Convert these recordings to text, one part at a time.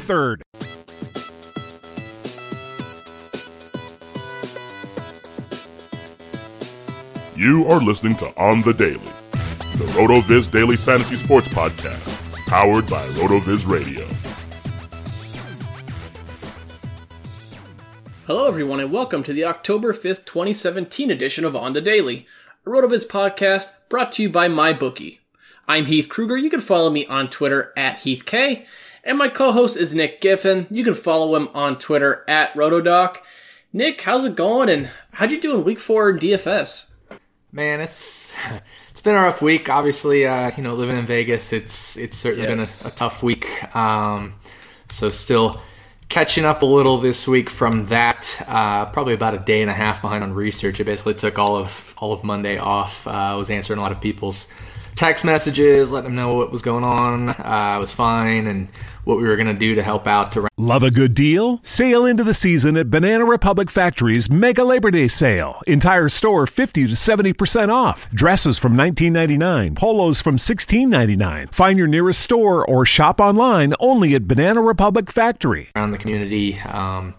3rd. You are listening to On the Daily, the RotoViz Daily Fantasy Sports Podcast, powered by RotoViz Radio. Hello, everyone, and welcome to the October 5th, 2017 edition of On the Daily, a RotoViz podcast brought to you by MyBookie. I'm Heath Kruger. You can follow me on Twitter at HeathK, and my co-host is Nick Giffen. You can follow him on Twitter at RotoDoc. Nick, how's it going, and how'd you do in Week 4 DFS? Man, it's it's been a rough week. Obviously, uh, you know, living in Vegas, it's it's certainly Yes. been a, a tough week. Um, so still catching up a little this week from that. Uh, probably about a day and a half behind on research. I basically took all of all of Monday off. Uh, I was answering a lot of people's text messages, letting them know what was going on. Uh, I was fine and what we were gonna do to help out to Love a good deal? Sail into the season at Banana Republic Factory's Mega Labor Day Sale. Entire store 50 to 70% off. Dresses from $19.99, polos from $16.99. Find your nearest store or shop online only at Banana Republic Factory. around the community. Um,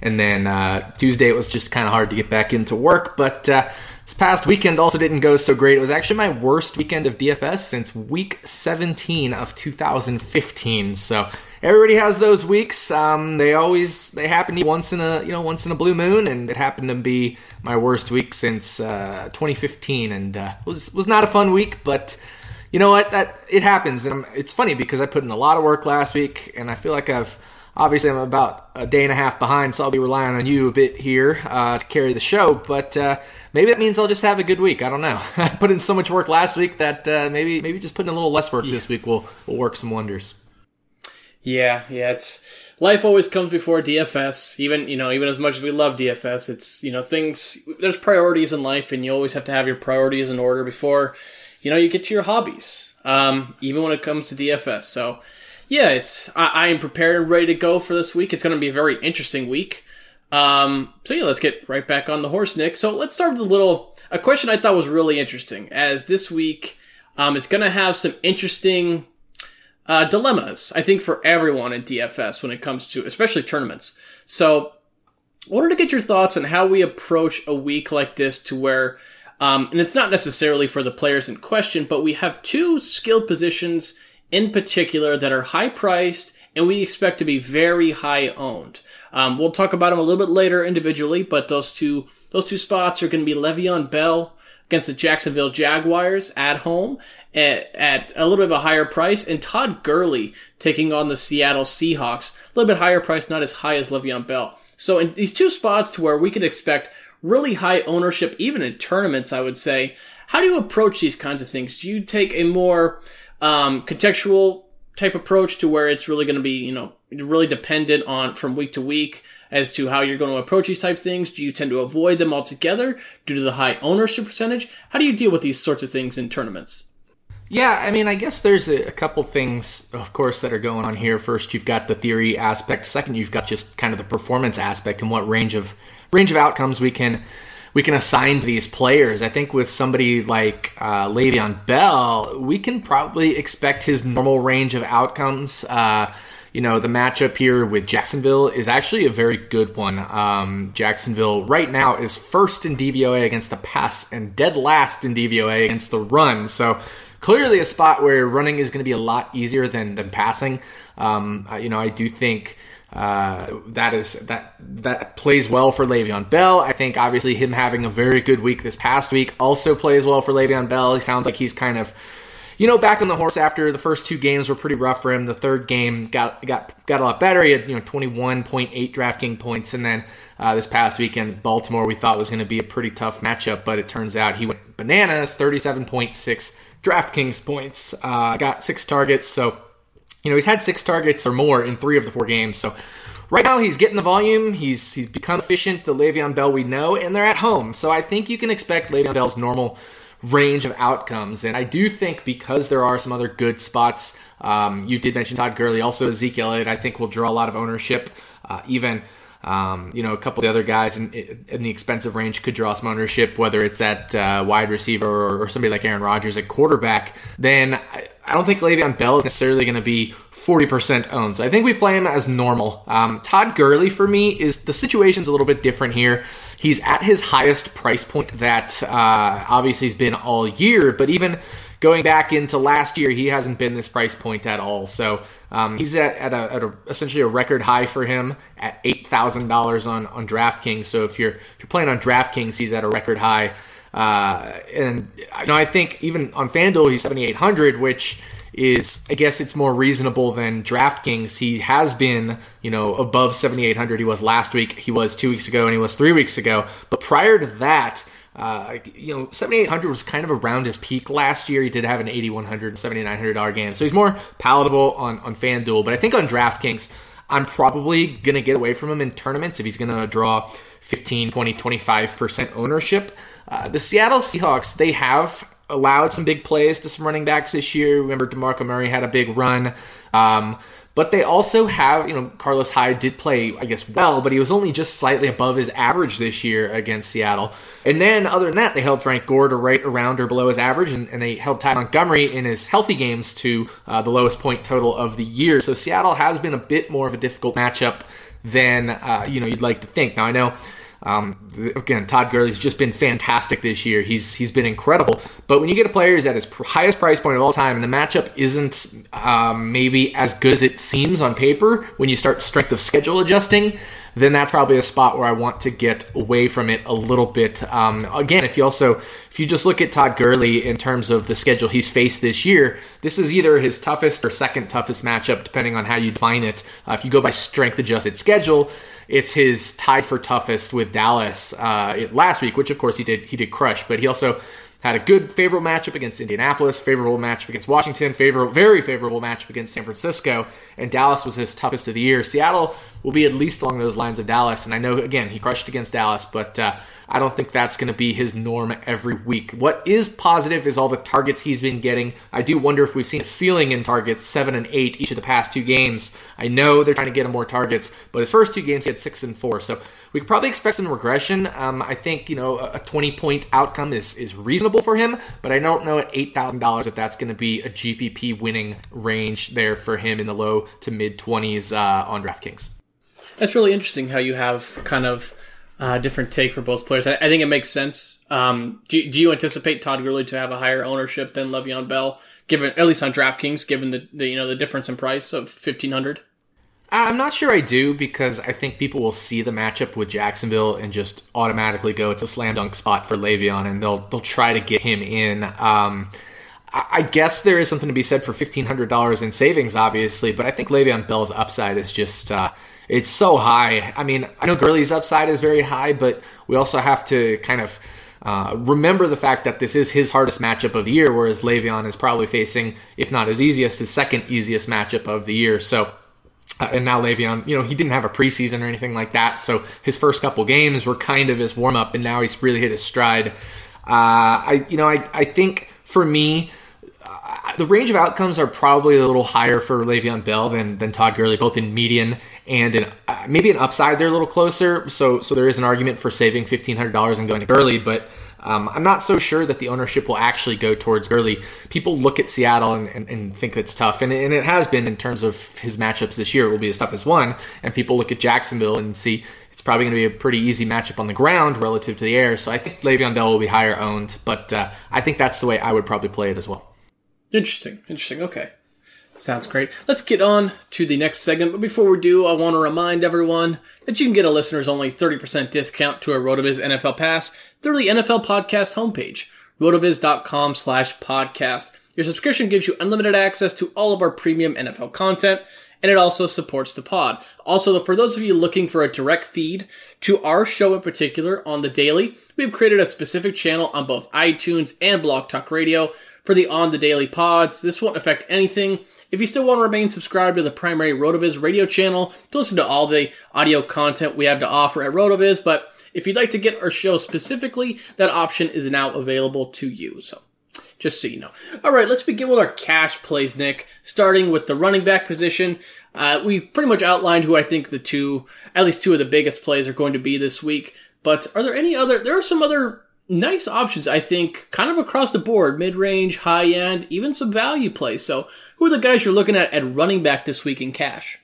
and then uh, Tuesday it was just kind of hard to get back into work, but uh, this past weekend also didn't go so great. It was actually my worst weekend of DFS since week 17 of 2015. So everybody has those weeks. Um, they always they happen to once in a you know once in a blue moon, and it happened to be my worst week since uh, 2015, and uh, was was not a fun week, but you know what? That it happens, and I'm, it's funny because I put in a lot of work last week, and I feel like I've obviously I'm about a day and a half behind, so I'll be relying on you a bit here uh, to carry the show. But uh, maybe that means I'll just have a good week. I don't know. I put in so much work last week that uh, maybe maybe just putting a little less work this week will will work some wonders. Yeah, yeah, it's life always comes before DFS. Even you know, even as much as we love DFS, it's you know things. There's priorities in life, and you always have to have your priorities in order before you know you get to your hobbies. Um, even when it comes to DFS. So yeah, it's I, I am prepared and ready to go for this week. It's going to be a very interesting week. Um, so yeah, let's get right back on the horse, Nick. So let's start with a little a question I thought was really interesting, as this week um, it's going to have some interesting uh, dilemmas, I think, for everyone in DFS when it comes to, especially tournaments. So, I wanted to get your thoughts on how we approach a week like this to where, um, and it's not necessarily for the players in question, but we have two skilled positions in particular that are high priced and we expect to be very high owned. Um, we'll talk about them a little bit later individually, but those two those two spots are going to be Le'Veon Bell against the Jacksonville Jaguars at home at, at a little bit of a higher price, and Todd Gurley taking on the Seattle Seahawks, a little bit higher price, not as high as Le'Veon Bell. So in these two spots to where we could expect really high ownership, even in tournaments, I would say. How do you approach these kinds of things? Do you take a more um, contextual type approach to where it's really going to be, you know, really dependent on from week to week as to how you're going to approach these type things? Do you tend to avoid them altogether due to the high ownership percentage? How do you deal with these sorts of things in tournaments? Yeah, I mean, I guess there's a, a couple things, of course, that are going on here. First, you've got the theory aspect. Second, you've got just kind of the performance aspect and what range of range of outcomes we can we can assign to these players. I think with somebody like uh, Le'Veon Bell, we can probably expect his normal range of outcomes. Uh, you know, the matchup here with Jacksonville is actually a very good one. Um, Jacksonville right now is first in DVOA against the pass and dead last in DVOA against the run. So clearly a spot where running is going to be a lot easier than than passing. Um, you know, I do think uh, that is that that plays well for Le'Veon Bell. I think obviously him having a very good week this past week also plays well for Le'Veon Bell. He sounds like he's kind of you know, back on the horse after the first two games were pretty rough for him. The third game got got got a lot better. He had you know 21.8 DraftKings points, and then uh, this past weekend, Baltimore we thought was going to be a pretty tough matchup, but it turns out he went bananas, 37.6 DraftKings points. Uh, got six targets, so you know he's had six targets or more in three of the four games. So right now he's getting the volume. He's he's become efficient. The Le'Veon Bell we know, and they're at home, so I think you can expect Le'Veon Bell's normal range of outcomes. And I do think because there are some other good spots, um, you did mention Todd Gurley, also Ezekiel Elliott, I think will draw a lot of ownership. Uh, even um, you know, a couple of the other guys in, in, the expensive range could draw some ownership, whether it's at uh, wide receiver or, or, somebody like Aaron Rodgers at quarterback. Then I, don't think Le'Veon Bell is necessarily going to be 40% owned. So I think we play him as normal. Um, Todd Gurley for me is the situation's a little bit different here. He's at his highest price point that uh, obviously he's been all year, but even going back into last year, he hasn't been this price point at all. So um, he's at, at, a, at a, essentially a record high for him at eight thousand dollars on on DraftKings. So if you're if you're playing on DraftKings, he's at a record high. Uh, and you know, I think even on FanDuel, he's seventy eight hundred, which is I guess it's more reasonable than DraftKings. He has been, you know, above 7800 he was last week, he was 2 weeks ago and he was 3 weeks ago. But prior to that, uh, you know, 7,800 was kind of around his peak last year. He did have an 8,100 and $7,900 game. So he's more palatable on, on FanDuel. But I think on DraftKings, I'm probably going to get away from him in tournaments if he's going to draw 15, 20, 25% ownership. Uh, the Seattle Seahawks, they have allowed some big plays to some running backs this year. Remember, DeMarco Murray had a big run. Um, but they also have, you know, Carlos Hyde did play, I guess, well, but he was only just slightly above his average this year against Seattle. And then, other than that, they held Frank Gore to right around or below his average, and, and they held Ty Montgomery in his healthy games to uh, the lowest point total of the year. So Seattle has been a bit more of a difficult matchup than, uh, you know, you'd like to think. Now, I know um, again, Todd Gurley's just been fantastic this year. He's he's been incredible. But when you get a player who's at his highest price point of all time, and the matchup isn't um, maybe as good as it seems on paper, when you start strength of schedule adjusting, then that's probably a spot where I want to get away from it a little bit. Um, again, if you also if you just look at Todd Gurley in terms of the schedule he's faced this year, this is either his toughest or second toughest matchup, depending on how you define it. Uh, if you go by strength adjusted schedule it's his tied for toughest with Dallas uh, last week, which of course he did he did crush, but he also had a good favorable matchup against Indianapolis, favorable matchup against Washington, favorable very favorable matchup against San Francisco, and Dallas was his toughest of the year. Seattle will be at least along those lines of Dallas, and I know again he crushed against Dallas, but uh, I don't think that's going to be his norm every week. What is positive is all the targets he's been getting. I do wonder if we've seen a ceiling in targets, seven and eight each of the past two games. I know they're trying to get him more targets, but his first two games he had six and four. So we could probably expect some regression. Um, I think you know a 20 point outcome is is reasonable for him, but I don't know at eight thousand dollars if that's going to be a GPP winning range there for him in the low to mid 20s uh, on DraftKings. That's really interesting how you have kind of uh, different take for both players. I, I think it makes sense. Um, do, do, you anticipate Todd Gurley to have a higher ownership than Le'Veon Bell, given at least on DraftKings, given the, the you know the difference in price of fifteen hundred? I'm not sure I do because I think people will see the matchup with Jacksonville and just automatically go it's a slam dunk spot for Le'Veon and they'll they'll try to get him in. Um, I guess there is something to be said for fifteen hundred dollars in savings, obviously, but I think Le'Veon Bell's upside is just uh, it's so high. I mean, I know Gurley's upside is very high, but we also have to kind of uh, remember the fact that this is his hardest matchup of the year, whereas Le'Veon is probably facing, if not his easiest, his second easiest matchup of the year. So, uh, and now Le'Veon, you know, he didn't have a preseason or anything like that, so his first couple games were kind of his warm up, and now he's really hit his stride. Uh, I, you know, I, I think for me, the range of outcomes are probably a little higher for Le'Veon Bell than, than Todd Gurley, both in median and in maybe an upside. They're a little closer, so so there is an argument for saving fifteen hundred dollars and going to Gurley. But Um, I'm not so sure that the ownership will actually go towards Gurley. People look at Seattle and, and, and think it's tough, and, and it has been in terms of his matchups this year. It will be as tough as one. And people look at Jacksonville and see it's probably going to be a pretty easy matchup on the ground relative to the air. So I think Le'Veon Bell will be higher owned, but uh, I think that's the way I would probably play it as well. Interesting. Interesting. Okay. Sounds great. Let's get on to the next segment. But before we do, I want to remind everyone that you can get a listener's only 30% discount to a RotoViz NFL Pass through the NFL Podcast homepage, rotoviz.com slash podcast. Your subscription gives you unlimited access to all of our premium NFL content, and it also supports the pod. Also, for those of you looking for a direct feed to our show in particular on the daily, we've created a specific channel on both iTunes and Blog Talk Radio for the On the Daily pods. This won't affect anything if you still want to remain subscribed to the primary RotoViz radio channel to listen to all the audio content we have to offer at RotoViz, but if you'd like to get our show specifically, that option is now available to you. So just so you know. All right, let's begin with our cash plays, Nick. Starting with the running back position. Uh, we pretty much outlined who I think the two, at least two of the biggest plays are going to be this week. But are there any other? There are some other nice options, I think, kind of across the board, mid range, high end, even some value plays. So who are the guys you're looking at at running back this week in cash?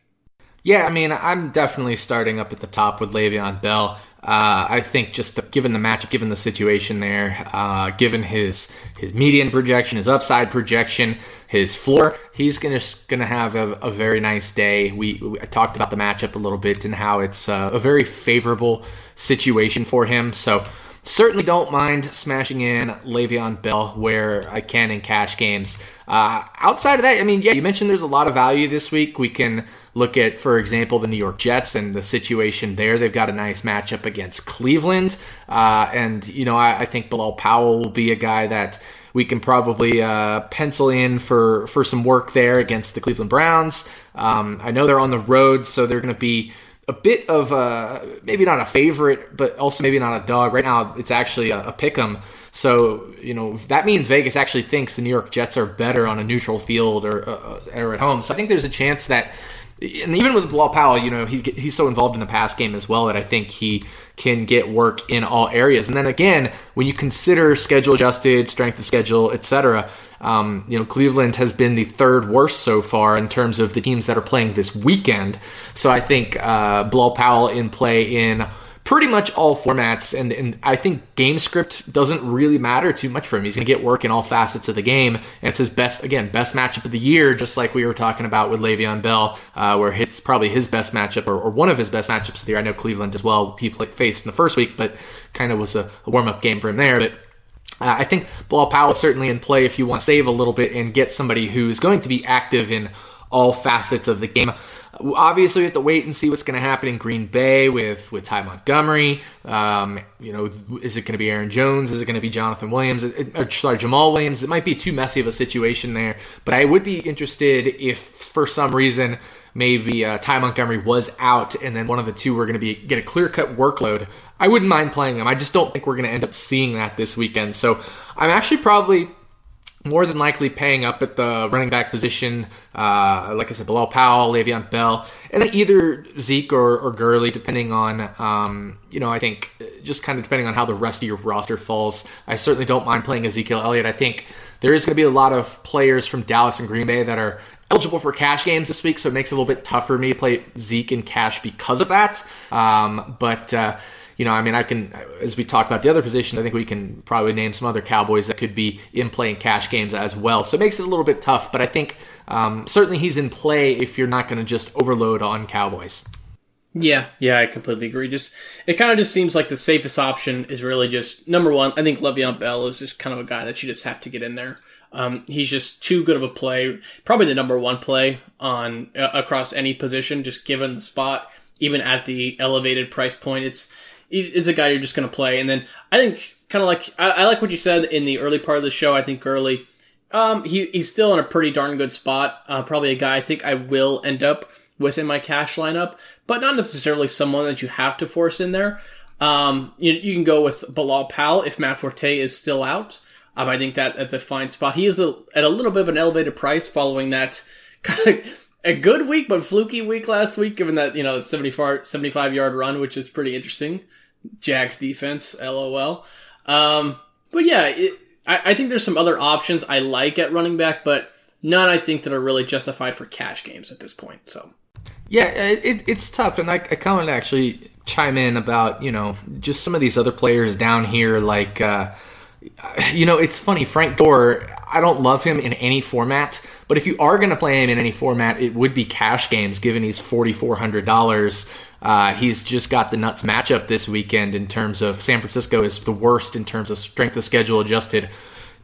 Yeah, I mean, I'm definitely starting up at the top with Le'Veon Bell. Uh, I think just the, given the matchup, given the situation there, uh, given his his median projection, his upside projection, his floor, he's gonna gonna have a, a very nice day. We, we, talked about the matchup a little bit and how it's uh, a very favorable situation for him. So certainly don't mind smashing in Le'Veon Bell where I can in cash games. Uh, outside of that, I mean, yeah, you mentioned there's a lot of value this week. We can look at, for example, the New York Jets and the situation there. They've got a nice matchup against Cleveland. Uh, and, you know, I, I, think Bilal Powell will be a guy that we can probably uh, pencil in for, for some work there against the Cleveland Browns. Um, I know they're on the road, so they're going to be a bit of a, maybe not a favorite, but also maybe not a dog. Right now, it's actually a, a pick 'em. So, you know, that means Vegas actually thinks the New York Jets are better on a neutral field or, uh, or at home. So I think there's a chance that, and even with Bilal Powell, you know, he, he's so involved in the pass game as well that I think he can get work in all areas. And then again, when you consider schedule adjusted, strength of schedule, etc., um, you know, Cleveland has been the third worst so far in terms of the teams that are playing this weekend. So I think uh, Bilal Powell in play in pretty much all formats. And, and I think game script doesn't really matter too much for him. He's going to get work in all facets of the game. And it's his best, again, best matchup of the year, just like we were talking about with Le'Veon Bell, uh, where it's probably his best matchup or, or, one of his best matchups of the year. I know Cleveland as well, people like faced in the first week, but kind of was a, a warm up game for him there. But uh, I think Bilal Powell is certainly in play if you want to save a little bit and get somebody who's going to be active in all facets of the game. Obviously, we have to wait and see what's going to happen in Green Bay with with Ty Montgomery. Um, you know, is it going to be Aaron Jones? Is it going to be Jonathan Williams? Or, sorry, Jamaal Williams. It might be too messy of a situation there. But I would be interested if, for some reason, maybe uh, Ty Montgomery was out, and then one of the two were going to be get a clear cut workload. I wouldn't mind playing them. I just don't think we're going to end up seeing that this weekend. So I'm actually probably more than likely paying up at the running back position. Uh, like I said, Bilal Powell, Le'Veon Bell, and either Zeke or, or Gurley, depending on, um, you know, I think just kind of depending on how the rest of your roster falls. I certainly don't mind playing Ezekiel Elliott. I think there is going to be a lot of players from Dallas and Green Bay that are eligible for cash games this week, so it makes it a little bit tougher for me to play Zeke in cash because of that. Um, but, uh, you know, I mean, I can, as we talk about the other positions, I think we can probably name some other Cowboys that could be in playing cash games as well. So it makes it a little bit tough, but I think um, certainly he's in play if you're not going to just overload on Cowboys. Yeah, yeah, I completely agree. Just it kind of just seems like the safest option is really just number one. I think Le'Veon Bell is just kind of a guy that you just have to get in there. Um, he's just too good of a play, probably the number one play on uh, across any position, just given the spot, even at the elevated price point. It's is a guy you're just going to play. And then I think kind of like I, I, like what you said in the early part of the show. I think Gurley, um, he he's still in a pretty darn good spot. Uh, probably a guy I think I will end up with in my cash lineup, but not necessarily someone that you have to force in there. Um, you, you can go with Bilal Powell if Matt Forte is still out. Um, I think that that's a fine spot. He is a, at a little bit of an elevated price following that kind of a good week, but fluky week last week, given that, you know, the 75, 75 yard run, which is pretty interesting. Jags defense, lol. Um, but yeah, it, I, I think there's some other options I like at running back, but none I think that are really justified for cash games at this point. So yeah, it, it's tough, and I, I kind of actually chime in about you know just some of these other players down here, like uh, you know it's funny Frank Gore. I don't love him in any format, but if you are going to play him in any format, it would be cash games, given he's forty four hundred dollars. Uh, he's just got the nuts matchup this weekend in terms of San Francisco is the worst in terms of strength of schedule adjusted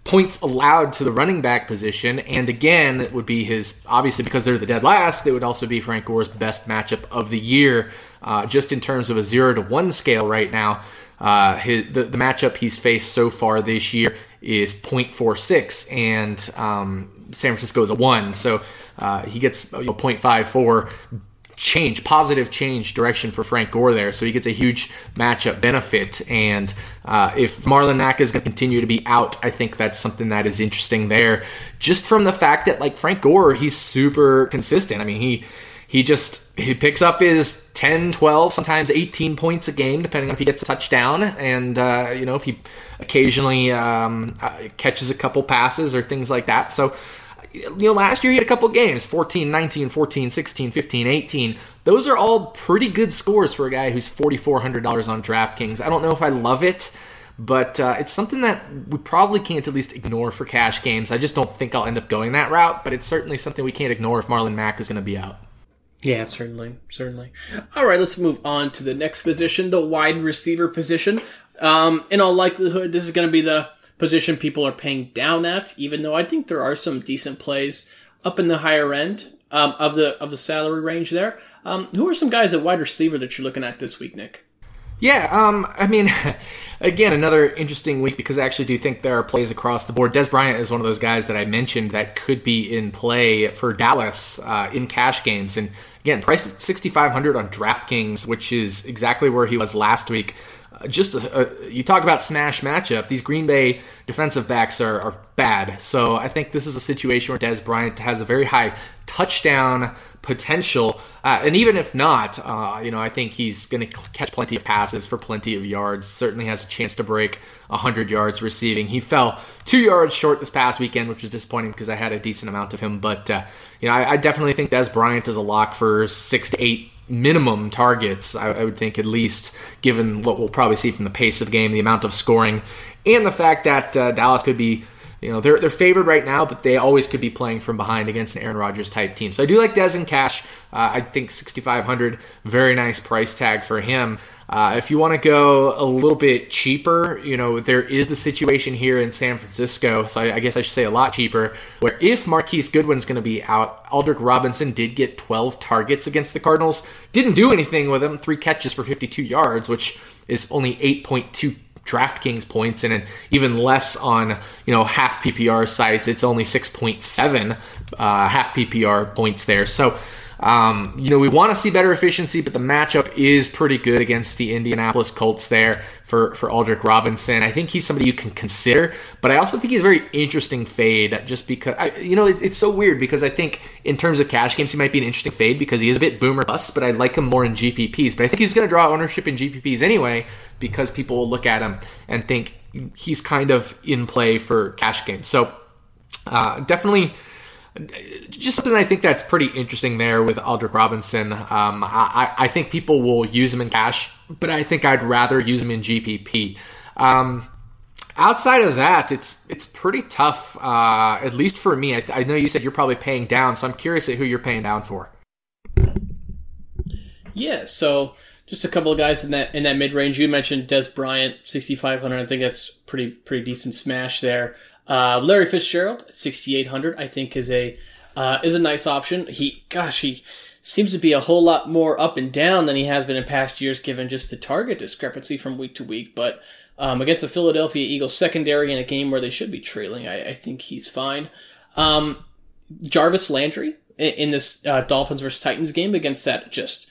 points allowed to the running back position. And again, it would be his, obviously, because they're the dead last, it would also be Frank Gore's best matchup of the year, uh, just in terms of a zero to one scale right now. Uh, his, the, the matchup he's faced so far this year is 0.46, and um, San Francisco is a 1. So uh, he gets know, 0.54 change, positive change direction for Frank Gore there. So he gets a huge matchup benefit. And uh, if Marlon Mack is going to continue to be out, I think that's something that is interesting there. Just from the fact that, like Frank Gore, he's super consistent. I mean, he. He just he picks up his 10, 12, sometimes 18 points a game, depending on if he gets a touchdown, and uh, you know if he occasionally um, uh, catches a couple passes or things like that. So you know, last year he had a couple games 14, 19, 14, 16, 15, 18. Those are all pretty good scores for a guy who's $4,400 on DraftKings. I don't know if I love it, but uh, it's something that we probably can't at least ignore for cash games. I just don't think I'll end up going that route, but it's certainly something we can't ignore if Marlon Mack is going to be out. Yeah, certainly, certainly. All right, let's move on to the next position, the wide receiver position. Um, in all likelihood, this is going to be the position people are paying down at, even though I think there are some decent plays up in the higher end um, of the of the salary range there. Um, who are some guys at wide receiver that you're looking at this week, Nick? Yeah, um, I mean, again, another interesting week because I actually do think there are plays across the board. Dez Bryant is one of those guys that I mentioned that could be in play for Dallas uh, in cash games, and again, priced at 6,500 on DraftKings, which is exactly where he was last week just a, a, you talk about smash matchup. These Green Bay defensive backs are, are bad. So I think this is a situation where Dez Bryant has a very high touchdown potential. Uh, and even if not, uh, you know, I think he's going to catch plenty of passes for plenty of yards. Certainly has a chance to break 100 yards receiving. He fell two yards short this past weekend, which was disappointing because I had a decent amount of him. But, uh, you know, I, I definitely think Dez Bryant is a lock for six to eight minimum targets, I, I, would think, at least, given what we'll probably see from the pace of the game, the amount of scoring, and the fact that uh, Dallas could be, you know, they're, they're favored right now, but they always could be playing from behind against an Aaron Rodgers type team. So I do like Dez and Cash. Uh, I think 6,500, very nice price tag for him. Uh, if you want to go a little bit cheaper, you know, there is the situation here in San Francisco. So I, I guess I should say a lot cheaper, where if Marquise Goodwin's going to be out, Aldrick Robinson did get 12 targets against the Cardinals. Didn't do anything with him, three catches for 52 yards, which is only 8.2 DraftKings points, and even less on you know half PPR sites. It's only 6.7 uh, half PPR points there. So um, you know, we want to see better efficiency, but the matchup is pretty good against the Indianapolis Colts there for, for Aldrick Robinson. I think he's somebody you can consider, but I also think he's a very interesting fade just because, I, you know, it, it's so weird because I think in terms of cash games, he might be an interesting fade because he is a bit boomer bust, but I like him more in GPPs. But I think he's going to draw ownership in GPPs anyway because people will look at him and think he's kind of in play for cash games. So uh, definitely just something I think that's pretty interesting there with Aldrick Robinson. Um, I, I, think people will use him in cash, but I think I'd rather use him in GPP. Um, outside of that, it's it's pretty tough, uh, at least for me. I, I, know you said you're probably paying down, so I'm curious at who you're paying down for. Yeah, so just a couple of guys in that in that mid range. You mentioned Dez Bryant, 6,500. I think that's pretty pretty decent smash there. Uh, Larry Fitzgerald at 6,800, I think is a uh, is a nice option. He, gosh, he seems to be a whole lot more up and down than he has been in past years, given just the target discrepancy from week to week. But um, against the Philadelphia Eagles secondary in a game where they should be trailing, I, I think he's fine. Um, Jarvis Landry in, in this uh, Dolphins versus Titans game against that just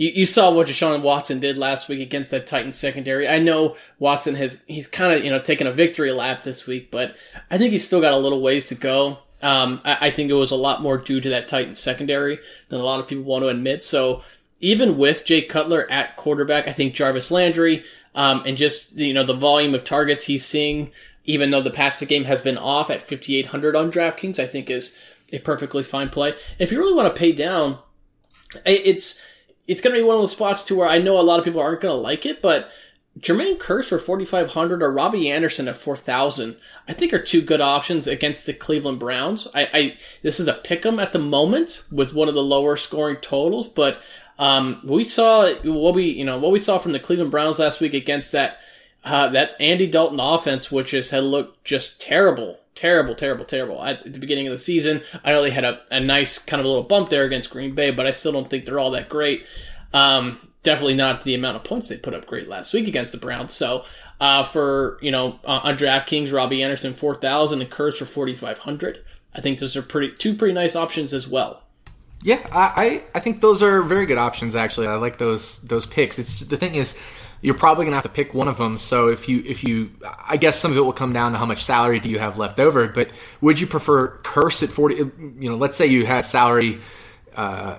you, you saw what Deshaun Watson did last week against that Titans secondary. I know Watson has he's kind of you know taken a victory lap this week, but I think he's still got a little ways to go. Um, I, I think it was a lot more due to that Titans secondary than a lot of people want to admit. So even with Jay Cutler at quarterback, I think Jarvis Landry um, and just you know the volume of targets he's seeing, even though the passing game has been off at 5,800 on DraftKings, I think is a perfectly fine play. If you really want to pay down, it's it's going to be one of those spots to where I know a lot of people aren't going to like it, but Jermaine Kearse for 4,500 or Robbie Anderson at 4,000, I think are two good options against the Cleveland Browns. I, I this is a pick 'em at the moment with one of the lower scoring totals, but um, we saw what we you know what we saw from the Cleveland Browns last week against that uh, that Andy Dalton offense, which has had looked just terrible, terrible, terrible, terrible at the beginning of the season. I know they had a, a nice kind of a little bump there against Green Bay, but I still don't think they're all that great. Um, definitely not the amount of points they put up great last week against the Browns. So uh, for you know uh, on DraftKings, Robbie Anderson four thousand and Kearse for forty five hundred. I think those are pretty two pretty nice options as well. Yeah, I, I think those are very good options. Actually, I like those those picks. It's the thing is, you're probably gonna have to pick one of them. So if you if you, I guess some of it will come down to how much salary do you have left over. But would you prefer Kearse at forty? You know, let's say you had salary, uh,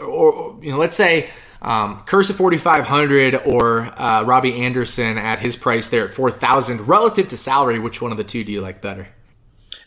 or you know, let's say um, Kearse at 4,500 or uh, Robbie Anderson at his price there at 4,000 relative to salary. Which one of the two do you like better?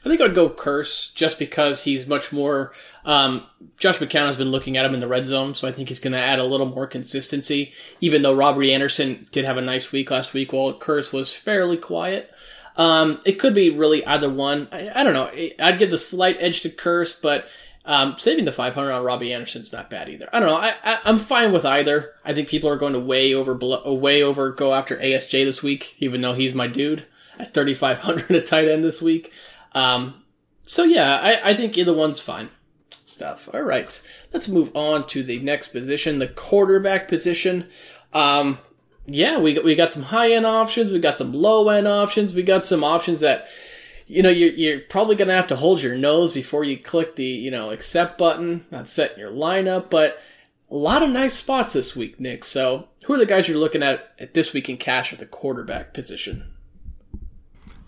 I think I'd go Kearse just because he's much more. Um, Josh McCown has been looking at him in the red zone, so I think he's going to add a little more consistency. Even though Robbie Anderson did have a nice week last week, while Kearse was fairly quiet. Um, it could be really either one. I, I, don't know. I'd give the slight edge to Kearse, but um, saving the 500 on Robbie Anderson's not bad either. I don't know. I, am fine with either. I think people are going to way over way over go after ASJ this week, even though he's my dude at 3,500 at tight end this week. Um, so yeah, I, I think either one's fine. Stuff. All right, let's move on to the next position, the quarterback position. Um, yeah, we we got some high end options, we got some low end options, we got some options that you know you're, you're probably gonna have to hold your nose before you click the you know accept button, not setting your lineup, but a lot of nice spots this week, Nick. So who are the guys you're looking at, at this week in cash at the quarterback position?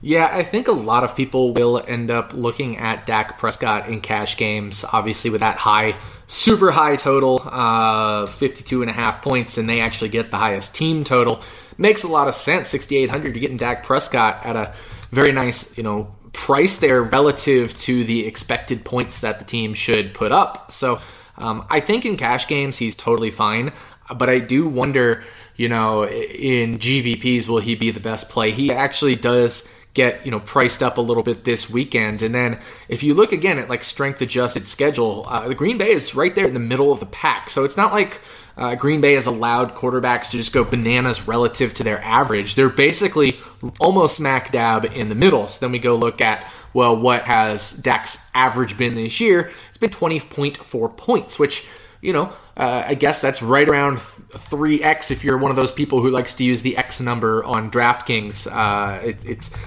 Yeah, I think a lot of people will end up looking at Dak Prescott in cash games, obviously with that high, super high total, uh, 52 and a half points, and they actually get the highest team total. Makes a lot of sense. 6,800, you're getting Dak Prescott at a very nice, you know, price there relative to the expected points that the team should put up. So um, I think in cash games, he's totally fine. But I do wonder, you know, in GPPs, will he be the best play? He actually does get you know priced up a little bit this weekend. And then if you look again at like strength adjusted schedule, uh, the Green Bay is right there in the middle of the pack. So it's not like uh, Green Bay has allowed quarterbacks to just go bananas relative to their average. They're basically almost smack dab in the middle. So then we go look at well, what has Dak's average been this year? It's been 20.4 points, which you know, uh, I guess that's right around 3x if you're one of those people who likes to use the X number on DraftKings. Uh, it, it's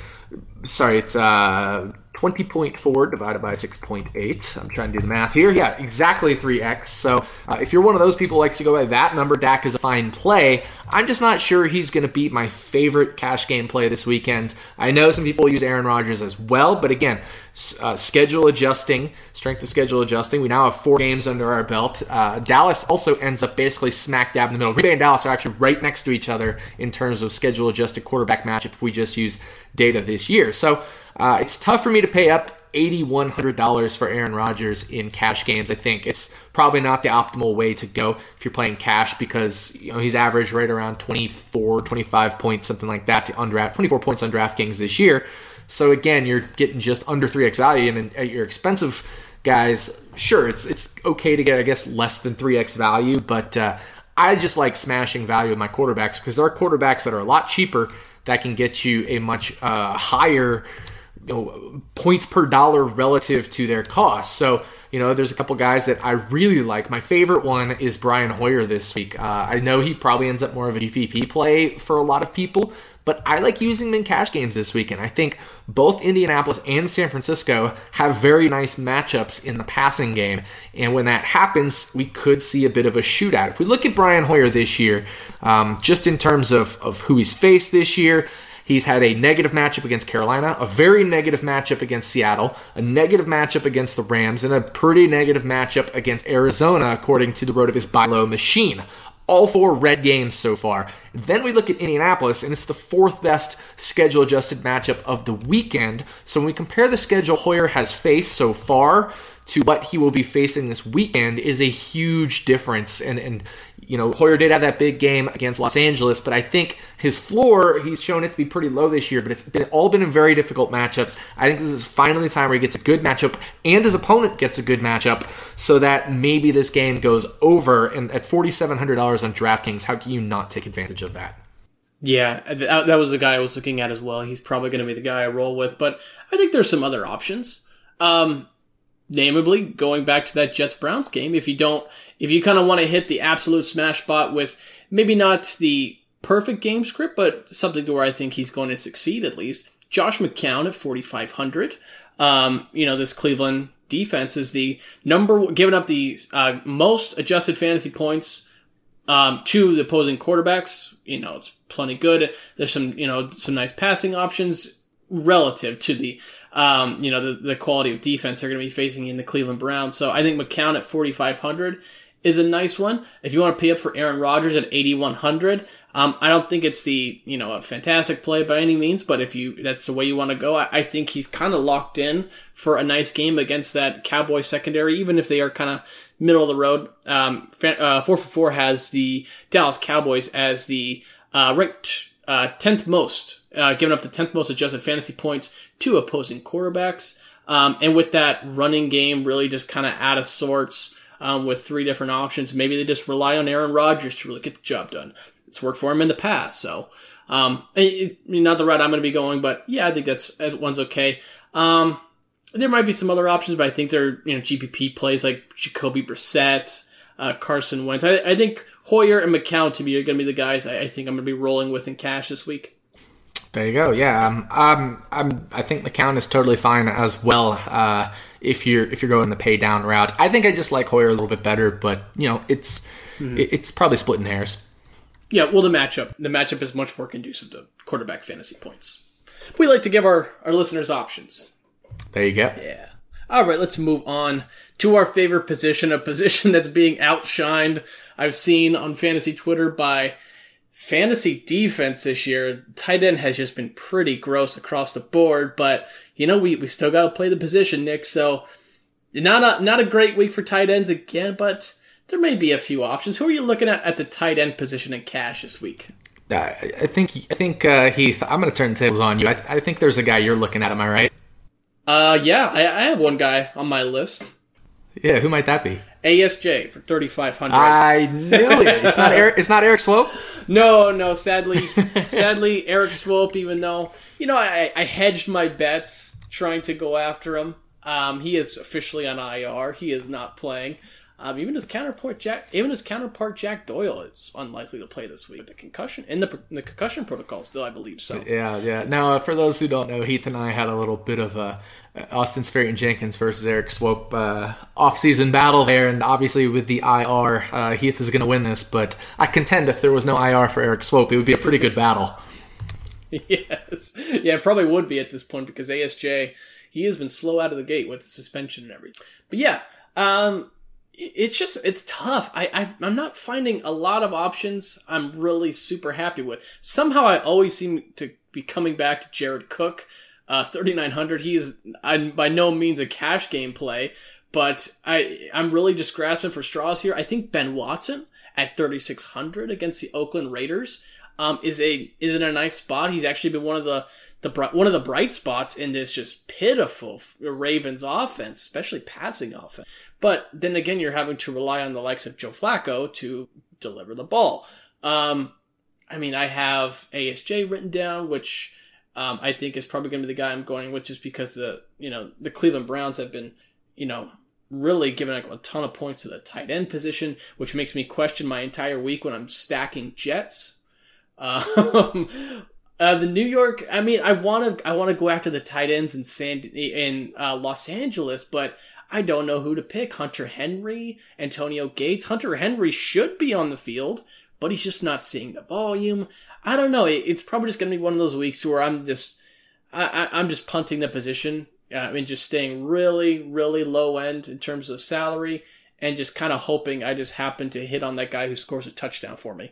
sorry, it's uh, 20.4 divided by 6.8. I'm trying to do the math here. Yeah, exactly 3x. So uh, if you're one of those people who likes to go by that number, Dak is a fine play. I'm just not sure he's going to beat my favorite cash game play this weekend. I know some people use Aaron Rodgers as well, but again, uh, schedule adjusting, strength of schedule adjusting. We now have four games under our belt. Uh, Dallas also ends up basically smack dab in the middle. Green Bay and Dallas are actually right next to each other in terms of schedule adjusted quarterback matchup if we just use data this year. So uh, it's tough for me to pay up $8,100 for Aaron Rodgers in cash games. I think it's probably not the optimal way to go if you're playing cash because you know he's averaged right around 24, 25 points, something like that, to undraft 24 points on DraftKings this year. So again, you're getting just under 3x value, and at your expensive guys, sure, it's it's okay to get I guess less than 3x value, but uh, I just like smashing value with my quarterbacks because there are quarterbacks that are a lot cheaper that can get you a much uh, higher you know, points per dollar relative to their cost. So, you know, there's a couple guys that I really like. My favorite one is Brian Hoyer this week. Uh, I know he probably ends up more of a GPP play for a lot of people, but I like using him in cash games this week. And I think both Indianapolis and San Francisco have very nice matchups in the passing game. And when that happens, we could see a bit of a shootout. If we look at Brian Hoyer this year, um, just in terms of, of who he's faced this year, He's had a negative matchup against Carolina, a very negative matchup against Seattle, a negative matchup against the Rams, and a pretty negative matchup against Arizona, according to the RotoViz buy machine. all four red games so far. Then we look at Indianapolis, and it's the fourth best schedule adjusted matchup of the weekend. So when we compare the schedule Hoyer has faced so far to what he will be facing this weekend is a huge difference. And, and you know, Hoyer did have that big game against Los Angeles, but I think his floor, he's shown it to be pretty low this year, but it's been all been in very difficult matchups. I think this is finally the time where he gets a good matchup and his opponent gets a good matchup so that maybe this game goes over. And at $4,700 on DraftKings, how can you not take advantage of that? Yeah, that was the guy I was looking at as well. He's probably going to be the guy I roll with, but I think there's some other options. Um, namely going back to that Jets Browns game. If you don't, if you kind of want to hit the absolute smash spot with maybe not the perfect game script, but something to where I think he's going to succeed at least. Josh McCown at 4,500. Um, you know, this Cleveland defense is the number, giving up the uh, most adjusted fantasy points um, to the opposing quarterbacks. You know, it's plenty good. There's some, you know, some nice passing options relative to the um, you know, the, the quality of defense they're going to be facing in the Cleveland Browns. So I think McCown at 4,500 is a nice one. If you want to pay up for Aaron Rodgers at 8,100, um, I don't think it's the, you know, a fantastic play by any means, but if you, that's the way you want to go, I, I think he's kind of locked in for a nice game against that Cowboy secondary, even if they are kind of middle of the road. Um, uh, 4for4 has the Dallas Cowboys as the, uh, ranked, uh, 10th most, uh, giving up the 10th most adjusted fantasy points to opposing quarterbacks. Um, and with that running game really just kind of out of sorts um, with three different options, maybe they just rely on Aaron Rodgers to really get the job done. It's worked for him in the past, so um, it, not the route I'm going to be going, but yeah, I think that's that one's okay. Um, there might be some other options, but I think they're you know GPP plays like Jacoby Brissett, uh, Carson Wentz. I, I, think Hoyer and McCown to me are going to be the guys I, I think I'm going to be rolling with in cash this week. There you go. Yeah, um, um, I'm, I think McCown is totally fine as well. Uh, if you're if you're going the pay down route, I think I just like Hoyer a little bit better, but you know it's mm-hmm. it's probably splitting hairs. Yeah, well, the matchup the matchup is much more conducive to quarterback fantasy points. We like to give our our listeners options. There you go. Yeah. All right, let's move on to our favorite position, a position that's being outshined. I've seen on fantasy Twitter by fantasy defense this year, tight end has just been pretty gross across the board. But you know, we, we still got to play the position, Nick. So not a not a great week for tight ends again, but there may be a few options. Who are you looking at at the tight end position in cash this week? Uh, I think I think uh, Heath. I'm going to turn the tables on you. I, I, think there's a guy you're looking at. Am I right? Uh, yeah, I, I have one guy on my list. Yeah, who might that be? ASJ for thirty five hundred. I knew it. It's not Eric. It's not Erik Swoope. No, no. Sadly, sadly, Erik Swoope. Even though you know, I, I hedged my bets trying to go after him. Um, he is officially on IR. He is not playing. Um, even his counterpart Jack, even his counterpart Jack Doyle is unlikely to play this week. The concussion in the in the concussion protocol still, I believe so. Yeah, yeah. Now, uh, for those who don't know, Heath and I had a little bit of a Austin Seferian-Jenkins versus Erik Swoope uh, off-season battle there, and obviously with the IR, uh, Heath is going to win this. But I contend if there was no IR for Erik Swoope, it would be a pretty good battle. yes, yeah, it probably would be at this point because ASJ he has been slow out of the gate with the suspension and everything. But yeah, um, it's just it's tough. I, I am not finding a lot of options. I'm really super happy with. Somehow I always seem to be coming back to Jared Cook uh, 3900. He is by no means a cash game play, but I I'm really just grasping for straws here. I think Ben Watson at 3600 against the Oakland Raiders um, is a is in a nice spot. He's actually been one of the the one of the bright spots in this just pitiful Ravens offense, especially passing offense. But then again, you're having to rely on the likes of Joe Flacco to deliver the ball. Um, I mean, I have ASJ written down, which um, I think is probably going to be the guy I'm going with just because the you know the Cleveland Browns have been you know really giving a ton of points to the tight end position, which makes me question my entire week when I'm stacking Jets. Um, uh, the New York, I mean, I want to I want to go after the tight ends in San in uh, Los Angeles, but I don't know who to pick. Hunter Henry, Antonio Gates. Hunter Henry should be on the field, but he's just not seeing the volume. I don't know. it's probably just going to be one of those weeks where I'm just, I, am just punting the position. I mean, just staying really, really low end in terms of salary and just kind of hoping I just happen to hit on that guy who scores a touchdown for me.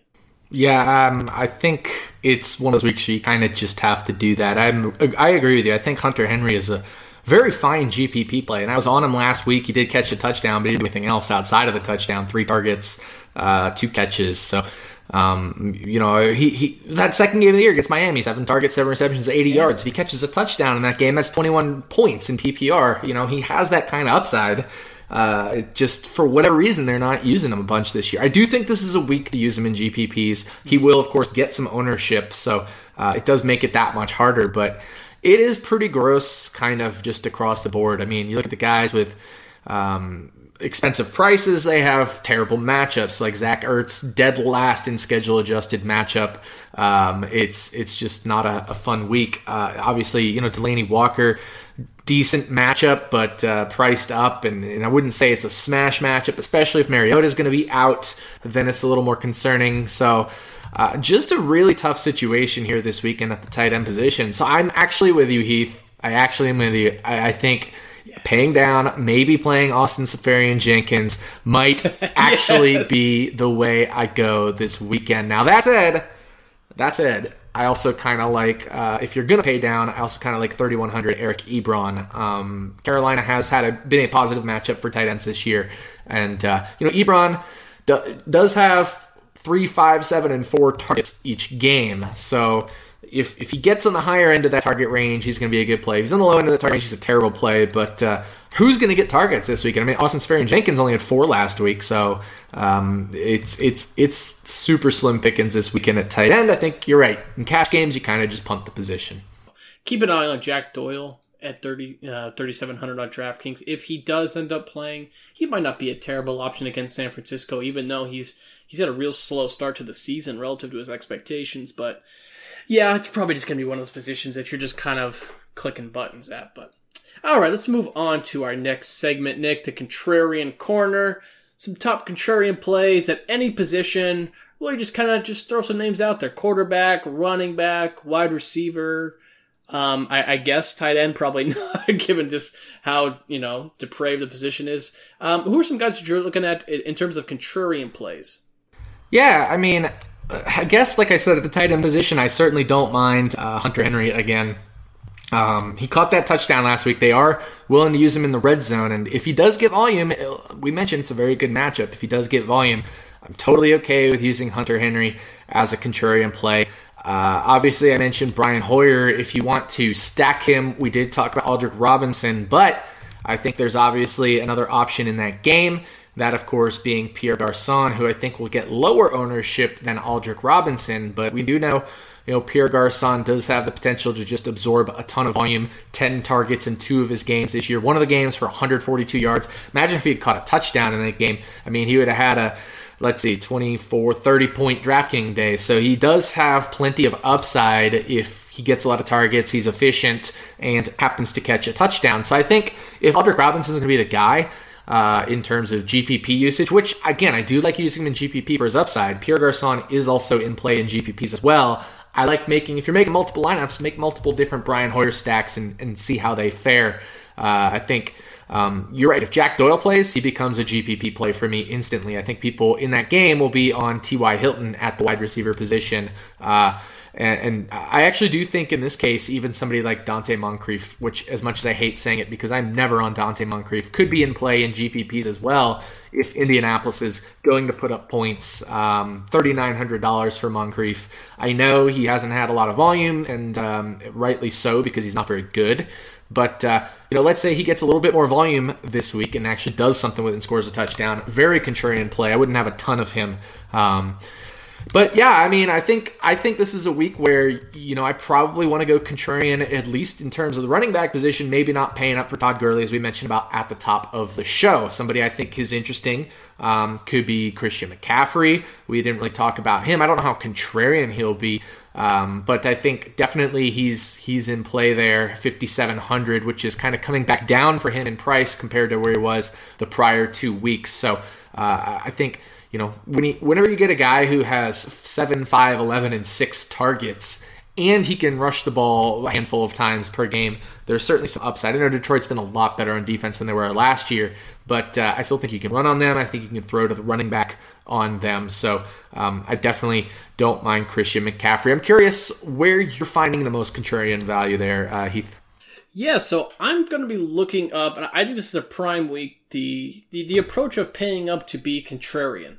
Yeah, um, I think it's one of those weeks where you kind of just have to do that. I'm, I agree with you. I think Hunter Henry is a very fine GPP play, and I was on him last week. He did catch a touchdown, but he didn't do anything else outside of the touchdown. Three targets, uh, two catches. So, um, you know, he, he that second game of the year gets Miami seven targets, seven receptions, eighty yards. If he catches a touchdown in that game, that's twenty one points in PPR. You know, he has that kind of upside. Uh, just for whatever reason, they're not using him a bunch this year. I do think this is a week to use him in GPPs. He will, of course, get some ownership, so uh, it does make it that much harder. But it is pretty gross, kind of just across the board. I mean, you look at the guys with um, expensive prices, they have terrible matchups. Like Zach Ertz, dead last in schedule adjusted matchup. Um, it's it's just not a, a fun week. Uh, obviously, you know Delanie Walker decent matchup, but uh, priced up. And, and, I wouldn't say it's a smash matchup, especially if Mariota is going to be out. Then it's a little more concerning. So. Uh, just a really tough situation here this weekend at the tight end position. So I'm actually with you, Heath. I actually am with you. I, I think yes. paying down, maybe playing Austin Seferian-Jenkins might actually yes. be the way I go this weekend. Now that said, that said, I also kind of like uh, if you're gonna pay down. I also kind of like 3100 Eric Ebron. Um, Carolina has had a, been a positive matchup for tight ends this year, and uh, you know Ebron do, does have three, five, seven, and four targets each game. So if if he gets on the higher end of that target range, he's going to be a good play. If he's on the low end of the target range, he's a terrible play. But uh, who's going to get targets this weekend? I mean, Austin Seferian-Jenkins only had four last week, so um, it's it's it's super slim pickings this weekend at tight end. I think you're right. In cash games, you kind of just punt the position. Keep an eye on Jack Doyle at 30, uh, 3,700 on DraftKings. If he does end up playing, he might not be a terrible option against San Francisco, even though he's he's had a real slow start to the season relative to his expectations. But yeah, it's probably just going to be one of those positions that you're just kind of clicking buttons at. But all right, let's move on to our next segment, Nick, the contrarian corner. Some top contrarian plays at any position. Really, just kind of just throw some names out there: quarterback, running back, wide receiver. Um, I, I, guess tight end probably not, given just how you know depraved the position is. Um, who are some guys that you're looking at in terms of contrarian plays? Yeah, I mean, I guess like I said at the tight end position, I certainly don't mind uh, Hunter Henry again. Um, he caught that touchdown last week. They are willing to use him in the red zone, and if he does get volume, we mentioned it's a very good matchup. If he does get volume, I'm totally okay with using Hunter Henry as a contrarian play. Uh, obviously, I mentioned Brian Hoyer. If you want to stack him, we did talk about Aldrick Robinson, but I think there's obviously another option in that game. That, of course, being Pierre Garcon, who I think will get lower ownership than Aldrick Robinson, but we do know you know, Pierre Garcon does have the potential to just absorb a ton of volume, 10 targets in two of his games this year. One of the games for 142 yards. Imagine if he had caught a touchdown in that game. I mean, he would have had a, let's see, 24, 30 point DraftKings day. So he does have plenty of upside if he gets a lot of targets, he's efficient, and happens to catch a touchdown. So I think if Aldrick Robinson is going to be the guy, uh, in terms of GPP usage, which again, I do like using him in GPP for his upside. Pierre Garcon is also in play in GPPs as well. I like making, if you're making multiple lineups, make multiple different Brian Hoyer stacks and, and see how they fare. Uh, I think um, you're right. If Jack Doyle plays, he becomes a GPP play for me instantly. I think people in that game will be on T.Y. Hilton at the wide receiver position. Uh, and, and, I actually do think in this case, even somebody like Donte Moncrief, which as much as I hate saying it because I'm never on Donte Moncrief, could be in play in GPPs as well if Indianapolis is going to put up points. Um, $3,900 for Moncrief. I know he hasn't had a lot of volume, and um, rightly so because he's not very good. But uh, you know, let's say he gets a little bit more volume this week and actually does something with it and scores a touchdown. Very contrarian play. I wouldn't have a ton of him. Um, but yeah, I mean, I think I think this is a week where you know I probably want to go contrarian at least in terms of the running back position. Maybe not paying up for Todd Gurley as we mentioned about at the top of the show. Somebody I think is interesting um, could be Christian McCaffrey. We didn't really talk about him. I don't know how contrarian he'll be, um, but I think definitely he's he's in play there, 5700, which is kind of coming back down for him in price compared to where he was the prior two weeks. So uh, I think you know, when he, whenever you get a guy who has seven, five, 11, and six targets and he can rush the ball a handful of times per game. There's certainly some upside. I know Detroit's been a lot better on defense than they were last year, but uh, I still think you can run on them. I think you can throw to the running back on them. So um, I definitely don't mind Christian McCaffrey. I'm curious where you're finding the most contrarian value there, uh, Heath. Yeah, so I'm going to be looking up, and I think this is a prime week. The the, the approach of paying up to be contrarian.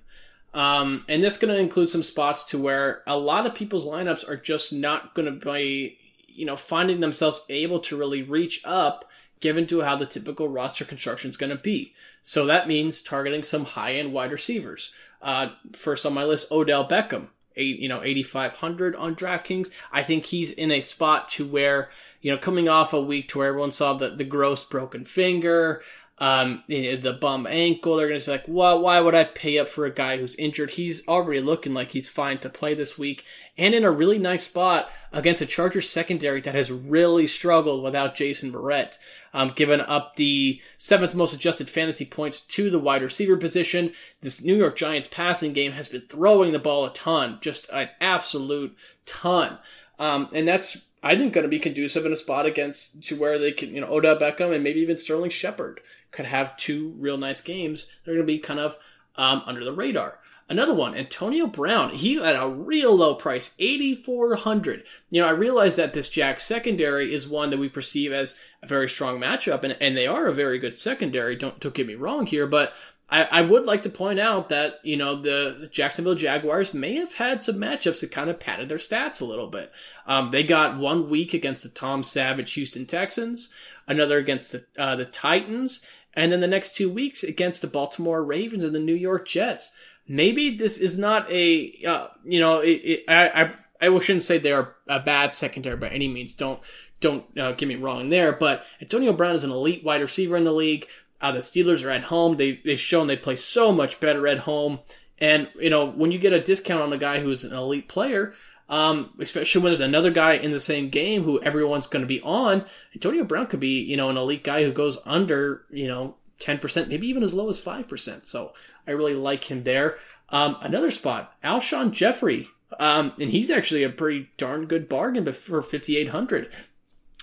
Um, and this is going to include some spots to where a lot of people's lineups are just not going to be, you know, finding themselves able to really reach up given to how the typical roster construction is going to be. So that means targeting some high end wide receivers. Uh, first on my list, Odell Beckham, eight, you know, 8,500 on DraftKings. I think he's in a spot to where, you know, coming off a week to where everyone saw the, the gross broken finger, um, the bum ankle. They're going to say like, well, why would I pay up for a guy who's injured? He's already looking like he's fine to play this week and in a really nice spot against a Chargers secondary that has really struggled without Jason Verrett. Um, given up the seventh most adjusted fantasy points to the wide receiver position. This New York Giants passing game has been throwing the ball a ton, just an absolute ton. Um, and that's I think going to be conducive in a spot against to where they can, you know, Odell Beckham and maybe even Sterling Shepard could have two real nice games. They're going to be kind of um, under the radar. Another one, Antonio Brown. He's at a real low price, 8400 You know, I realize that this Jack secondary is one that we perceive as a very strong matchup, and, and they are a very good secondary. Don't, don't get me wrong here, but I, I would like to point out that, you know, the, Jacksonville Jaguars may have had some matchups that kind of padded their stats a little bit. Um, they got one week against the Tom Savage Houston Texans, another against the, uh, the Titans, and then the next two weeks against the Baltimore Ravens and the New York Jets. Maybe this is not a, uh, you know, it, it, I, I, I shouldn't say they are a bad secondary by any means. Don't, don't uh, get me wrong there. But Antonio Brown is an elite wide receiver in the league. Uh, the Steelers are at home. They, they've shown they play so much better at home. And, you know, when you get a discount on a guy who's an elite player, um, especially when there's another guy in the same game who everyone's going to be on. Antonio Brown could be, you know, an elite guy who goes under, you know, 10%, maybe even as low as 5%. So I really like him there. Um, another spot, Alshon Jeffery. Um, and he's actually a pretty darn good bargain for 5,800.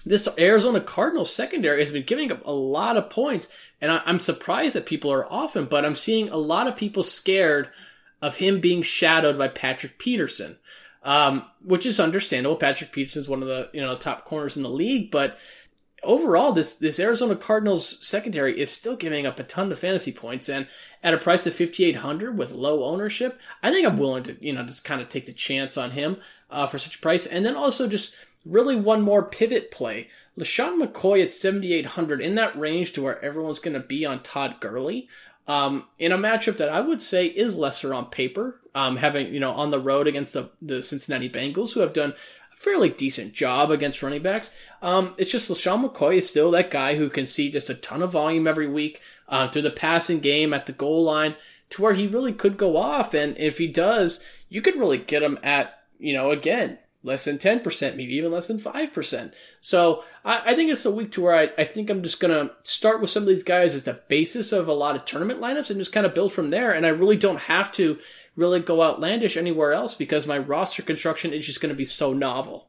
This Arizona Cardinals secondary has been giving up a lot of points, and I, I'm surprised that people are often, but I'm seeing a lot of people scared of him being shadowed by Patrick Peterson um, which is understandable. Patrick Peterson is one of the you know top corners in the league, but overall, this this Arizona Cardinals secondary is still giving up a ton of fantasy points, and at a price of fifty eight hundred with low ownership, I think I'm willing to you know just kind of take the chance on him uh, for such a price, and then also just really one more pivot play. LeSean McCoy at 7,800 in that range to where everyone's going to be on Todd Gurley. Um, in a matchup that I would say is lesser on paper, um, having, you know, on the road against the, the Cincinnati Bengals, who have done a fairly decent job against running backs. Um, it's just LeSean McCoy is still that guy who can see just a ton of volume every week uh, through the passing game at the goal line to where he really could go off. And if he does, you could really get him at, you know, again, less than 10%, maybe even less than 5%. So I, I think it's a week to where I, I think I'm just going to start with some of these guys as the basis of a lot of tournament lineups and just kind of build from there. And I really don't have to really go outlandish anywhere else because my roster construction is just going to be so novel.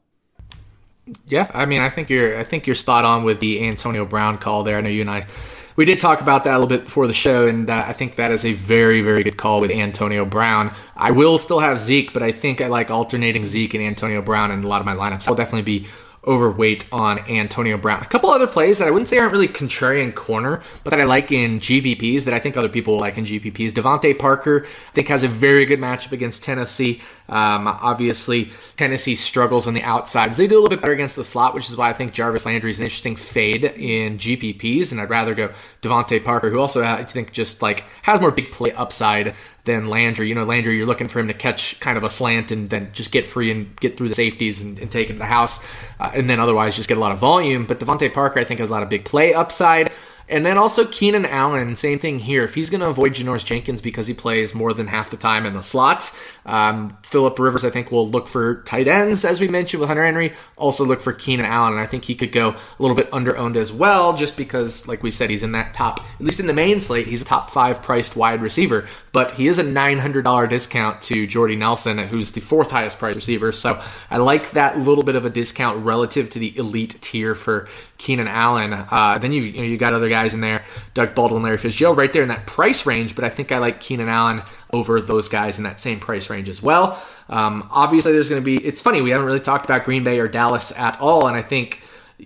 Yeah, I mean, I think you're, I think you're spot on with the Antonio Brown call there. I know you and I we did talk about that a little bit before the show, and I think that is a very, very good call with Antonio Brown. I will still have Zeke, but I think I like alternating Zeke and Antonio Brown in a lot of my lineups. I'll definitely be overweight on Antonio Brown. A couple other plays that I wouldn't say aren't really contrarian corner, but that I like in GPPs that I think other people like in GPPs. DeVante Parker, I think, has a very good matchup against Tennessee. Um, obviously, Tennessee struggles on the outsides. They do a little bit better against the slot, which is why I think Jarvis Landry is an interesting fade in GPPs, and I'd rather go DeVante Parker, who also I think just like has more big play upside than Landry. You know, Landry, you're looking for him to catch kind of a slant and then just get free and get through the safeties and, and take it to the house, uh, and then otherwise just get a lot of volume. But DeVante Parker, I think, has a lot of big play upside. And then also Keenan Allen, same thing here. If he's going to avoid Janoris Jenkins because he plays more than half the time in the slot, um, Philip Rivers, I think, will look for tight ends, as we mentioned with Hunter Henry. Also look for Keenan Allen. And I think he could go a little bit under owned as well, just because, like we said, he's in that top, at least in the main slate, he's a top five priced wide receiver. But he is a $900 discount to Jordy Nelson, who's the fourth highest priced receiver. So I like that little bit of a discount relative to the elite tier for Keenan Allen. Uh, then you you, know, you got other guys in there, Doug Baldwin, Larry Fitzgerald, right there in that price range. But I think I like Keenan Allen over those guys in that same price range as well. Um, obviously, there's going to be. It's funny we haven't really talked about Green Bay or Dallas at all, and I think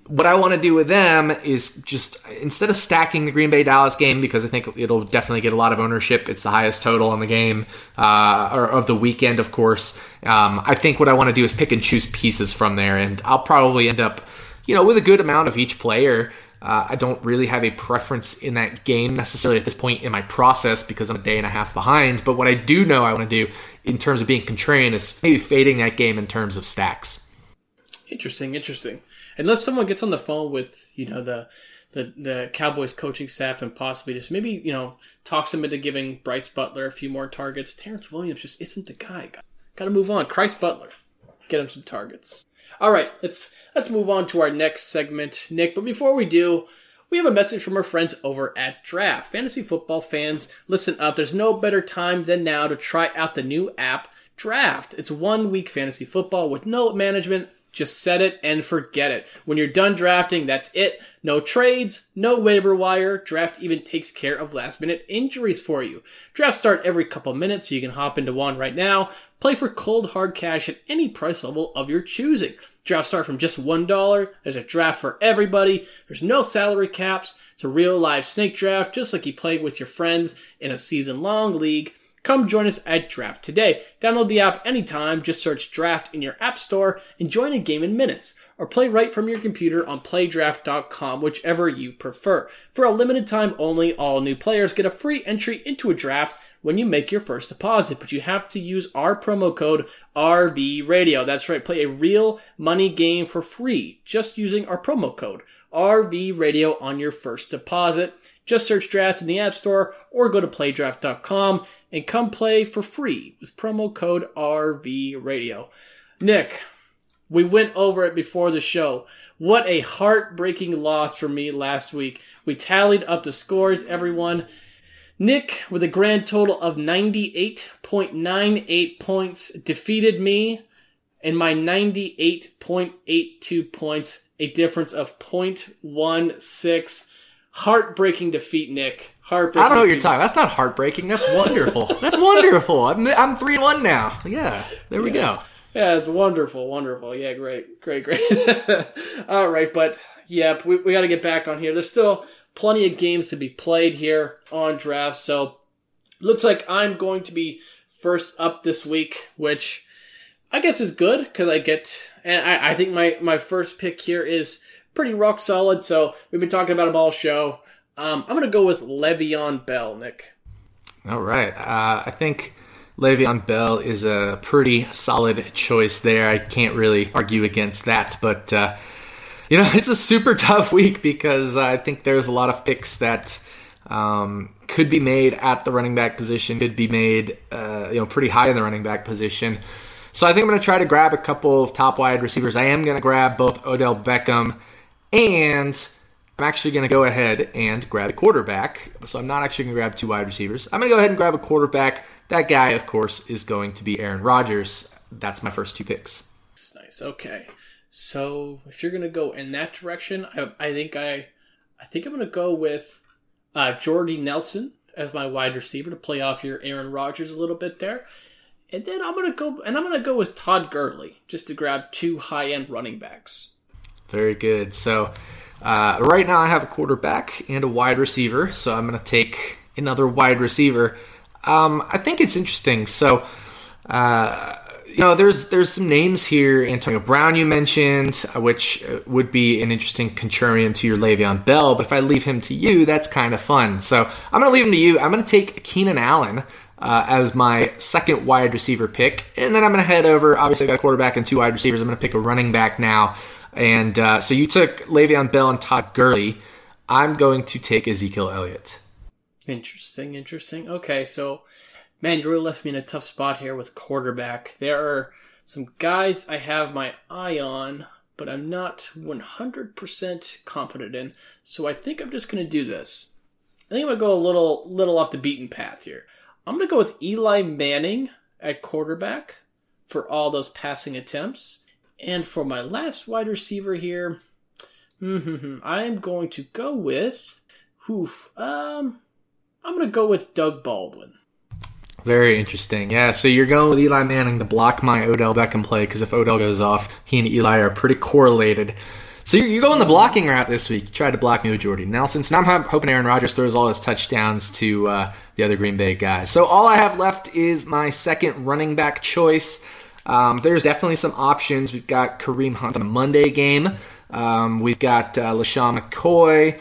what I want to do with them is just instead of stacking the Green Bay Dallas game because I think it'll definitely get a lot of ownership. It's the highest total on the game uh, or of the weekend, of course. Um, I think what I want to do is pick and choose pieces from there, and I'll probably end up you know, with a good amount of each player. Uh, I don't really have a preference in that game necessarily at this point in my process because I'm a day and a half behind. But what I do know I want to do in terms of being contrarian is maybe fading that game in terms of stacks. Interesting, interesting. Unless someone gets on the phone with you know the the the Cowboys coaching staff and possibly just maybe you know talks them into giving Brice Butler a few more targets. Terrance Williams just isn't the guy. Got to move on. Christ Butler, get him some targets. All right, let's let's move on to our next segment, Nick. But before we do, we have a message from our friends over at Draft. Fantasy football fans, listen up. There's no better time than now to try out the new app Draft. It's one week fantasy football with no management. Just set it and forget it. When you're done drafting, that's it. No trades, no waiver wire. Draft even takes care of last minute injuries for you. Drafts start every couple minutes, so you can hop into one right now. Play for cold hard cash at any price level of your choosing. Drafts start from just $1. There's a draft for everybody. There's no salary caps. It's a real live snake draft, just like you play with your friends in a season long league. Come join us at Draft today. Download the app anytime. Just search Draft in your app store and join a game in minutes. Or play right from your computer on playdraft.com, whichever you prefer. For a limited time only, all new players get a free entry into a draft when you make your first deposit, but you have to use our promo code RV Radio. That's right, play a real money game for free just using our promo code RV Radio on your first deposit. Just search draft in the App Store or go to playdraft.com and come play for free with promo code RV Radio. Nick, we went over it before the show. What a heartbreaking loss for me last week. We tallied up the scores, everyone. Nick, with a grand total of 98.98 points, defeated me in my 98.82 points, a difference of 0.16. Heartbreaking defeat, Nick. Heartbreaking. I don't know what you're talking. That's not heartbreaking. That's wonderful. That's wonderful. I'm I'm three one now. Yeah, there we yeah. go. Yeah, it's wonderful, wonderful. Yeah, great, great, great. All right, but yeah, we, we got to get back on here. There's still plenty of games to be played here on draft. So looks like I'm going to be first up this week, which I guess is good because I get and I, I think my my first pick here is pretty rock solid. So we've been talking about him all show. Um, I'm gonna go with Le'Veon Bell, Nick. All right, uh, I think. Le'Veon Bell is a pretty solid choice there. I can't really argue against that, but uh, you know, it's a super tough week because I think there's a lot of picks that um, could be made at the running back position, could be made, uh, you know, pretty high in the running back position. So I think I'm going to try to grab a couple of top wide receivers. I am going to grab both Odell Beckham and I'm actually going to go ahead and grab a quarterback. So I'm not actually going to grab two wide receivers. I'm going to go ahead and grab a quarterback. That guy, of course, is going to be Aaron Rodgers. That's my first two picks. Nice. Okay. So if you're gonna go in that direction, I, I think I, I think I'm gonna go with uh, Jordy Nelson as my wide receiver to play off your Aaron Rodgers a little bit there, and then I'm gonna go and I'm gonna go with Todd Gurley just to grab two high end running backs. Very good. So uh, right now I have a quarterback and a wide receiver, so I'm gonna take another wide receiver. Um, I think it's interesting. So. Uh, you know, there's there's some names here. Antonio Brown, you mentioned, uh, which uh, would be an interesting contrarian to your Le'Veon Bell. But if I leave him to you, that's kind of fun. So I'm going to leave him to you. I'm going to take Keenan Allen uh, as my second wide receiver pick, and then I'm going to head over. Obviously, I got a quarterback and two wide receivers. I'm going to pick a running back now. And uh, so you took Le'Veon Bell and Todd Gurley. I'm going to take Ezekiel Elliott. Interesting, interesting. Okay, so man, you really left me in a tough spot here with quarterback. There are some guys I have my eye on, but I'm not 100% confident in. So I think I'm just going to do this. I think I'm going to go a little little off the beaten path here. I'm going to go with Eli Manning at quarterback for all those passing attempts. And for my last wide receiver here, I'm going to go with oof, um I'm going to go with Doug Baldwin. Very interesting. Yeah, so you're going with Eli Manning to block my Odell Beckham play because if Odell goes off, he and Eli are pretty correlated. So you're, going the blocking route this week. You tried to block me with Jordy Nelson. So now I'm hoping Aaron Rodgers throws all his touchdowns to uh, the other Green Bay guys. So all I have left is my second running back choice. Um, there's definitely some options. We've got Kareem Hunt on a Monday game. Um, we've got uh, LeSean McCoy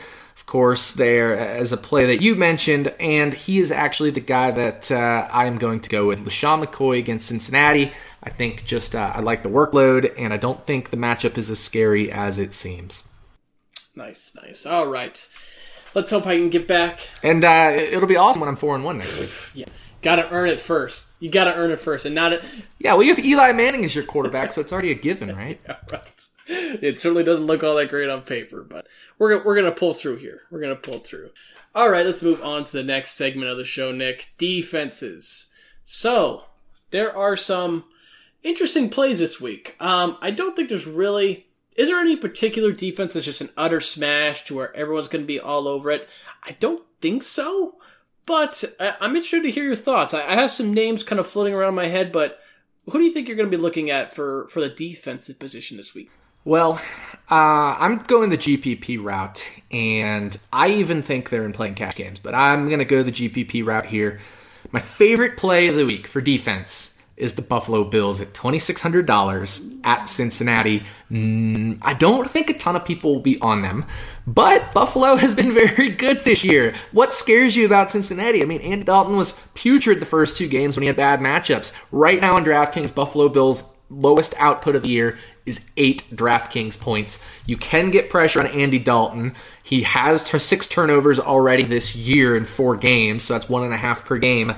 course, there as a play that you mentioned, and he is actually the guy that uh, I'm going to go with. LeSean McCoy against Cincinnati. I think just uh, I like the workload, and I don't think the matchup is as scary as it seems. Nice, nice. All right. Let's hope I can get back. And uh, it'll be awesome when I'm four and one next week. yeah, got to earn it first. You got to earn it first, and not it. Yeah, well, you have Eli Manning as your quarterback, so it's already a given, right? yeah, right. It certainly doesn't look all that great on paper, but we're we're gonna pull through here. We're gonna pull through. All right, let's move on to the next segment of the show, Nick. Defenses. So there are some interesting plays this week. Um, I don't think there's really. Is there any particular defense that's just an utter smash to where everyone's going to be all over it? I don't think so, but I'm interested to hear your thoughts. I have some names kind of floating around my head, but who do you think you're going to be looking at for for the defensive position this week? Well, uh, I'm going the GPP route, and I even think they're in playing cash games, but I'm going to go the GPP route here. My favorite play of the week for defense is the Buffalo Bills at $2,600 at Cincinnati. Mm, I don't think a ton of people will be on them, but Buffalo has been very good this year. What scares you about Cincinnati? I mean, Andy Dalton was putrid the first two games when he had bad matchups. Right now in DraftKings, Buffalo Bills lowest output of the year is eight DraftKings points. You can get pressure on Andy Dalton. He has t- six turnovers already this year in four games, so that's one and a half per game.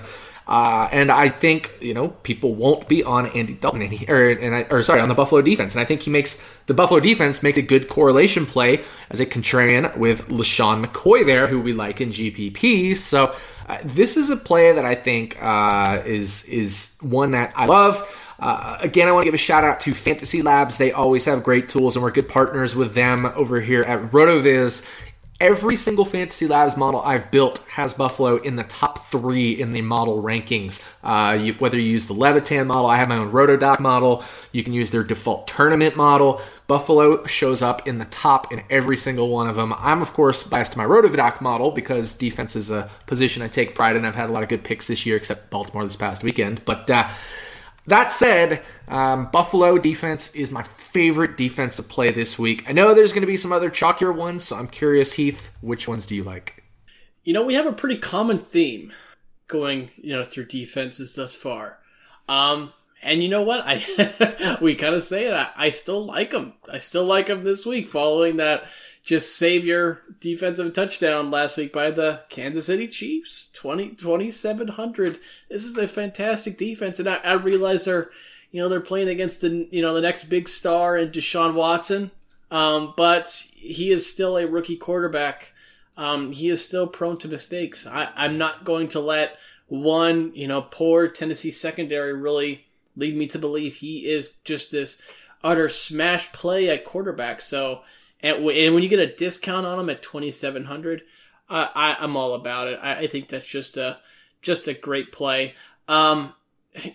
Uh, and I think you know people won't be on Andy Dalton, and he, or, and I, or sorry, on the Buffalo defense. And I think he makes the Buffalo defense makes a good correlation play as a contrarian with LeSean McCoy there, who we like in GPP. So uh, this is a play that I think uh, is is one that I love. Uh, again, I want to give a shout out to Fantasy Labs. They always have great tools, and we're good partners with them over here at RotoViz. Every single Fantasy Labs model I've built has Buffalo in the top three in the model rankings. Uh, you, whether you use the Levitan model, I have my own RotoDoc model. You can use their default tournament model. Buffalo shows up in the top in every single one of them. I'm, of course, biased to my RotoVidoc model because defense is a position I take pride in. I've had a lot of good picks this year, except Baltimore this past weekend. But uh, that said, um, Buffalo defense is my favorite defensive play this week. I know there's going to be some other chalkier ones, so I'm curious, Heath, which ones do you like? You know, we have a pretty common theme going, you know, through defenses thus far. Um, and you know what? I we kind of say it. I, I still like them. I still like them this week, following that just savior defensive touchdown last week by the Kansas City Chiefs. 20, 2,700. This is a fantastic defense. And I, I realize they're, you know, they're playing against the, you know, the next big star in Deshaun Watson. Um, but he is still a rookie quarterback. Um, he is still prone to mistakes. I, I'm not going to let one, you know, poor Tennessee secondary really lead me to believe he is just this utter smash play at quarterback. So, and, and when you get a discount on them at 2700 uh, I, I'm all about it. I, I, think that's just a just a great play. Um,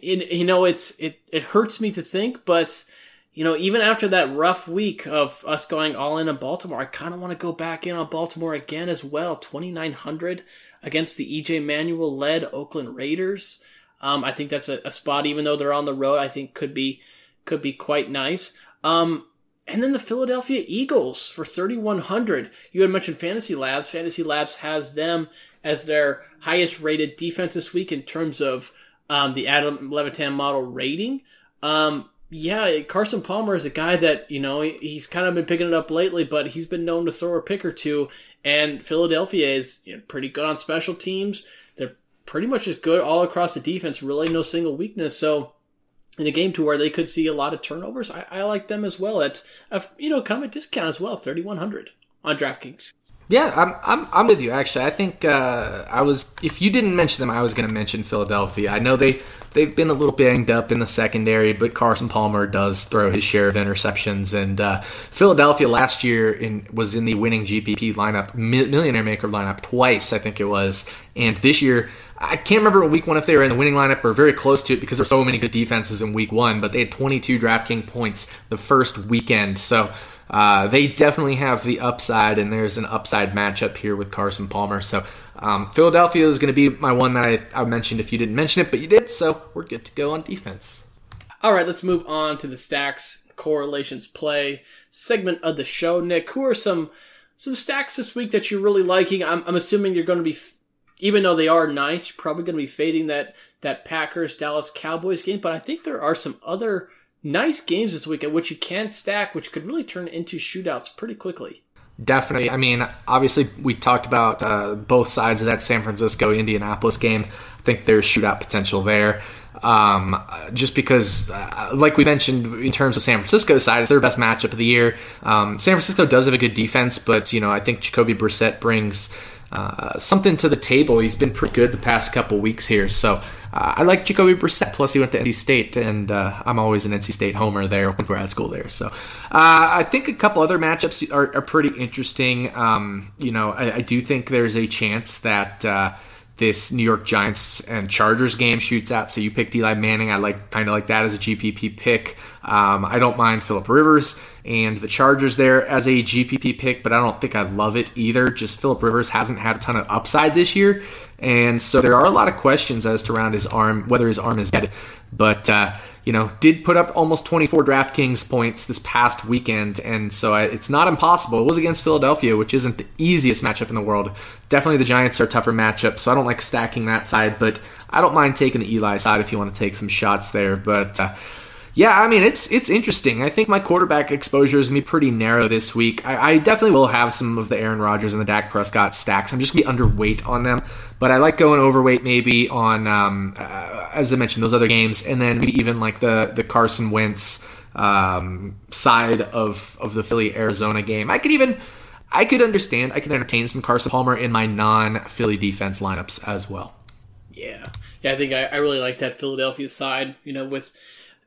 you know, it's it it hurts me to think, but you know, even after that rough week of us going all in on Baltimore, I kind of want to go back in on Baltimore again as well. 2900 against the EJ Manuel led Oakland Raiders. Um, I think that's a, a, spot, even though they're on the road, I think could be could be quite nice. Um, and then the Philadelphia Eagles for 3,100. You had mentioned Fantasy Labs. Fantasy Labs has them as their highest rated defense this week in terms of um, the Adam Levitan model rating. Um, Yeah, Carson Palmer is a guy that, you know, he's kind of been picking it up lately, but he's been known to throw a pick or two. And Philadelphia is you know, pretty good on special teams. They're pretty much just good all across the defense, really no single weakness. So in a game to where they could see a lot of turnovers, I, I like them as well at, a, you know, kind of a discount as well, 3100 on DraftKings. Yeah, I'm, I'm, I'm with you. Actually, I think uh, I was. If you didn't mention them, I was going to mention Philadelphia. I know they they've been a little banged up in the secondary, but Carson Palmer does throw his share of interceptions. And uh, Philadelphia last year in, was in the winning GPP lineup, Millionaire Maker lineup twice, I think it was. And this year, I can't remember in week one if they were in the winning lineup or very close to it because there were so many good defenses in week one, but they had 22 DraftKings points the first weekend. So uh, they definitely have the upside, and there's an upside matchup here with Carson Palmer. So um, Philadelphia is going to be my one that I, I mentioned if you didn't mention it, but you did, so we're good to go on defense. All right, let's move on to the stacks correlations play segment of the show. Nick, who are some some stacks this week that you're really liking? I'm, I'm assuming you're going to be, even though they are ninth, you're probably going to be fading that that Packers Dallas Cowboys game. But I think there are some other nice games this week at which you can stack, which could really turn into shootouts pretty quickly. Definitely. I mean, obviously, we talked about uh, both sides of that San Francisco Indianapolis game. I think there's shootout potential there. Um, just because, uh, like we mentioned, in terms of San Francisco's side, it's their best matchup of the year. Um, San Francisco does have a good defense, but you know, I think Jacoby Brissett brings uh, something to the table. He's been pretty good the past couple weeks here, so uh, I like Jacoby Brissett. Plus, he went to NC State, and uh, I'm always an NC State homer there. Grad school there, so uh, I think a couple other matchups are, are pretty interesting. Um, you know, I, I, do think there's a chance that uh, this New York Giants and Chargers game shoots out. So you picked Eli Manning. I like kind of like that as a GPP pick. Um, I don't mind Philip Rivers and the Chargers there as a GPP pick, but I don't think I love it either. Just Philip Rivers hasn't had a ton of upside this year. And so there are a lot of questions as to around his arm, whether his arm is dead. But, uh, you know, did put up almost 24 DraftKings points this past weekend. And so I, it's not impossible. It was against Philadelphia, which isn't the easiest matchup in the world. Definitely the Giants are a tougher matchup. So I don't like stacking that side, but I don't mind taking the Eli side if you want to take some shots there. But, uh, yeah, I mean it's it's interesting. I think my quarterback exposure is me pretty narrow this week. I, I, definitely will have some of the Aaron Rodgers and the Dak Prescott stacks. I'm just gonna be underweight on them, but I like going overweight maybe on um, uh, as I mentioned those other games, and then maybe even like the the Carson Wentz um, side of of the Philly Arizona game. I could even I could understand. I could entertain some Carson Palmer in my non Philly defense lineups as well. Yeah, yeah, I think I, I really like that Philadelphia side. You know, with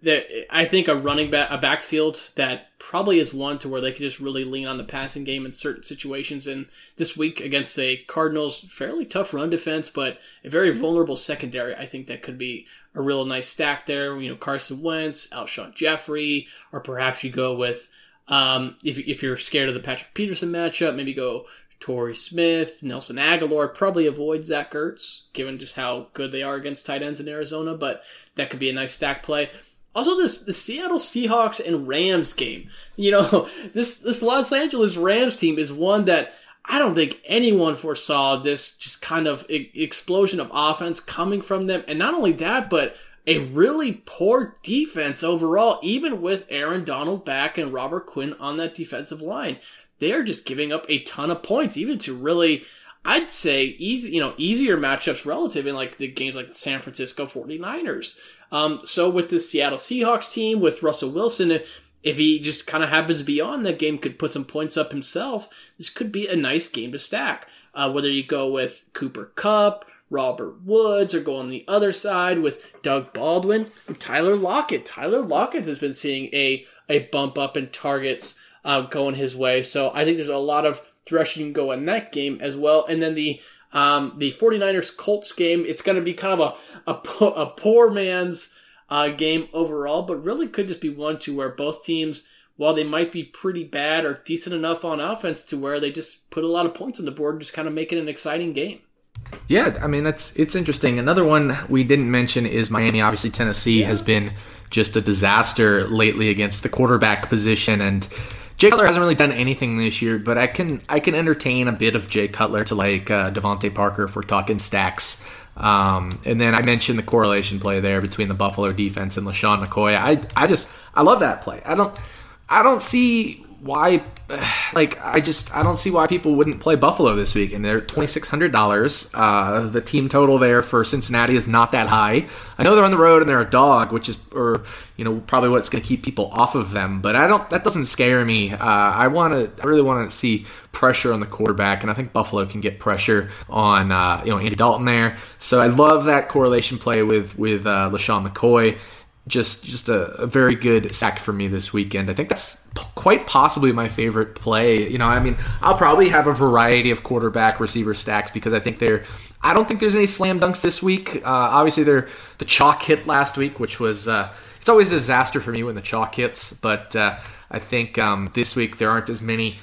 that I think a running back, a backfield that probably is one to where they could just really lean on the passing game in certain situations. And this week against a Cardinals fairly tough run defense, but a very vulnerable secondary, I think that could be a real nice stack there. You know, Carson Wentz, Alshon Jeffery, or perhaps you go with um, if if you're scared of the Patrick Peterson matchup, maybe go Torrey Smith, Nelson Agholor Probably avoid Zach Ertz, given just how good they are against tight ends in Arizona, but that could be a nice stack play. Also, this the Seattle Seahawks and Rams game. You know, this this Los Angeles Rams team is one that I don't think anyone foresaw this just kind of explosion of offense coming from them, and not only that, but a really poor defense overall, even with Aaron Donald back and Robert Quinn on that defensive line. They are just giving up a ton of points, even to really, I'd say, easy, you know, easier matchups relative in like the games like the San Francisco 49ers. Um, so with the Seattle Seahawks team, with Russell Wilson, if he just kind of happens to be on that game, could put some points up himself. This could be a nice game to stack. Uh, whether you go with Cooper Kupp, Robert Woods, or go on the other side with Doug Baldwin and Tyler Lockett. Tyler Lockett has been seeing a a bump up in targets uh, going his way. So I think there's a lot of direction you can go in that game as well. And then the um, the 49ers Colts game, it's going to be kind of a po- a poor man's uh, game overall, but really could just be one to where both teams, while they might be pretty bad, are decent enough on offense to where they just put a lot of points on the board, just kind of make it an exciting game. Yeah, I mean that's it's interesting. Another one we didn't mention is Miami. Obviously, Tennessee yeah. has been just a disaster lately against the quarterback position, and Jay Cutler hasn't really done anything this year. But I can I can entertain a bit of Jay Cutler to like uh, DeVante Parker if we're talking stacks. Um, and then I mentioned the correlation play there between the Buffalo defense and LeSean McCoy. I, I just, I love that play. I don't, I don't see why like I just I don't see why people wouldn't play Buffalo this week and they're twenty six hundred dollars. Uh, the team total there for Cincinnati is not that high. I know they're on the road and they're a dog, which is or you know probably what's going to keep people off of them. But I don't that doesn't scare me. Uh, I want to I really want to see pressure on the quarterback, and I think Buffalo can get pressure on uh, you know Andy Dalton there. So I love that correlation play with with uh, LeSean McCoy just just a, a, very good sack for me this weekend. I think that's p- quite possibly my favorite play. You know, I mean, I'll probably have a variety of quarterback receiver stacks because I think they're. I don't think there's any slam dunks this week. Uh, obviously, they're the chalk hit last week, which was uh, it's always a disaster for me when the chalk hits. But uh, I think um, this week there aren't as many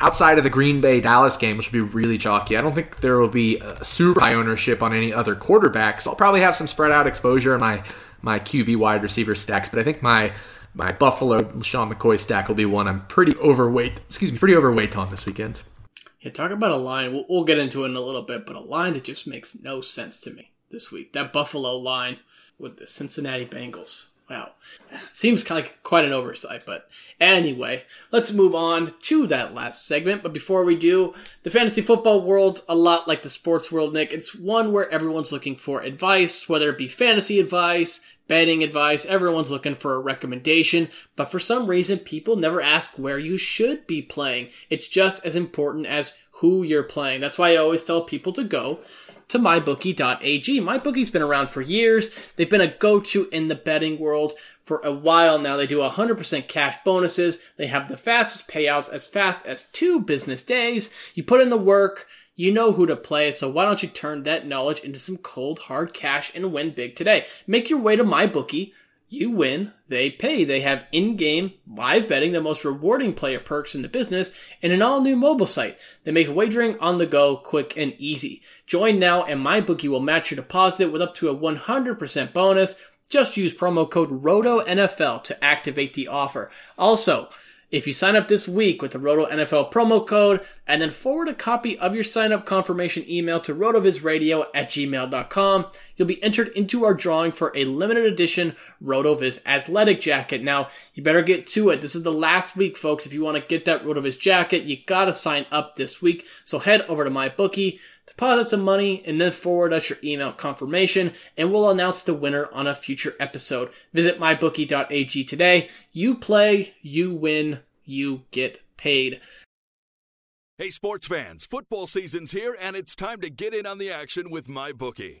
outside of the Green Bay Dallas game, which would be really chalky. I don't think there will be super high ownership on any other quarterbacks. I'll probably have some spread out exposure in my my QB wide receiver stacks, but I think my my Buffalo Sean McCoy stack will be one I'm pretty overweight. Excuse me, pretty overweight on this weekend. Yeah, talk about a line. We'll, we'll get into it in a little bit, but a line that just makes no sense to me this week. That Buffalo line with the Cincinnati Bengals. Wow. Seems like quite an oversight, but anyway, let's move on to that last segment. But before we do, the fantasy football world, a lot like the sports world, Nick, it's one where everyone's looking for advice, whether it be fantasy advice, betting advice, everyone's looking for a recommendation, but for some reason, people never ask where you should be playing. It's just as important as who you're playing. That's why I always tell people to go to mybookie.ag. MyBookie's been around for years. They've been a go-to in the betting world for a while now. They do 100% cash bonuses. They have the fastest payouts as fast as two business days. You put in the work, you know who to play, so why don't you turn that knowledge into some cold hard cash and win big today? Make your way to MyBookie. You win, they pay. They have in-game live betting, the most rewarding player perks in the business, and an all-new mobile site that makes wagering on the go quick and easy. Join now and MyBookie will match your deposit with up to a 100% bonus. Just use promo code ROTONFL to activate the offer. Also, if you sign up this week with the Roto NFL promo code and then forward a copy of your sign up confirmation email to rotovizradio at gmail.com, you'll be entered into our drawing for a limited edition RotoViz athletic jacket. Now, you better get to it. This is the last week, folks. If you want to get that RotoViz jacket, you gotta sign up this week. So head over to MyBookie deposit some money, and then forward us your email confirmation, and we'll announce the winner on a future episode. Visit mybookie.ag today. You play, you win, you get paid. Hey, sports fans, football season's here, and it's time to get in on the action with MyBookie.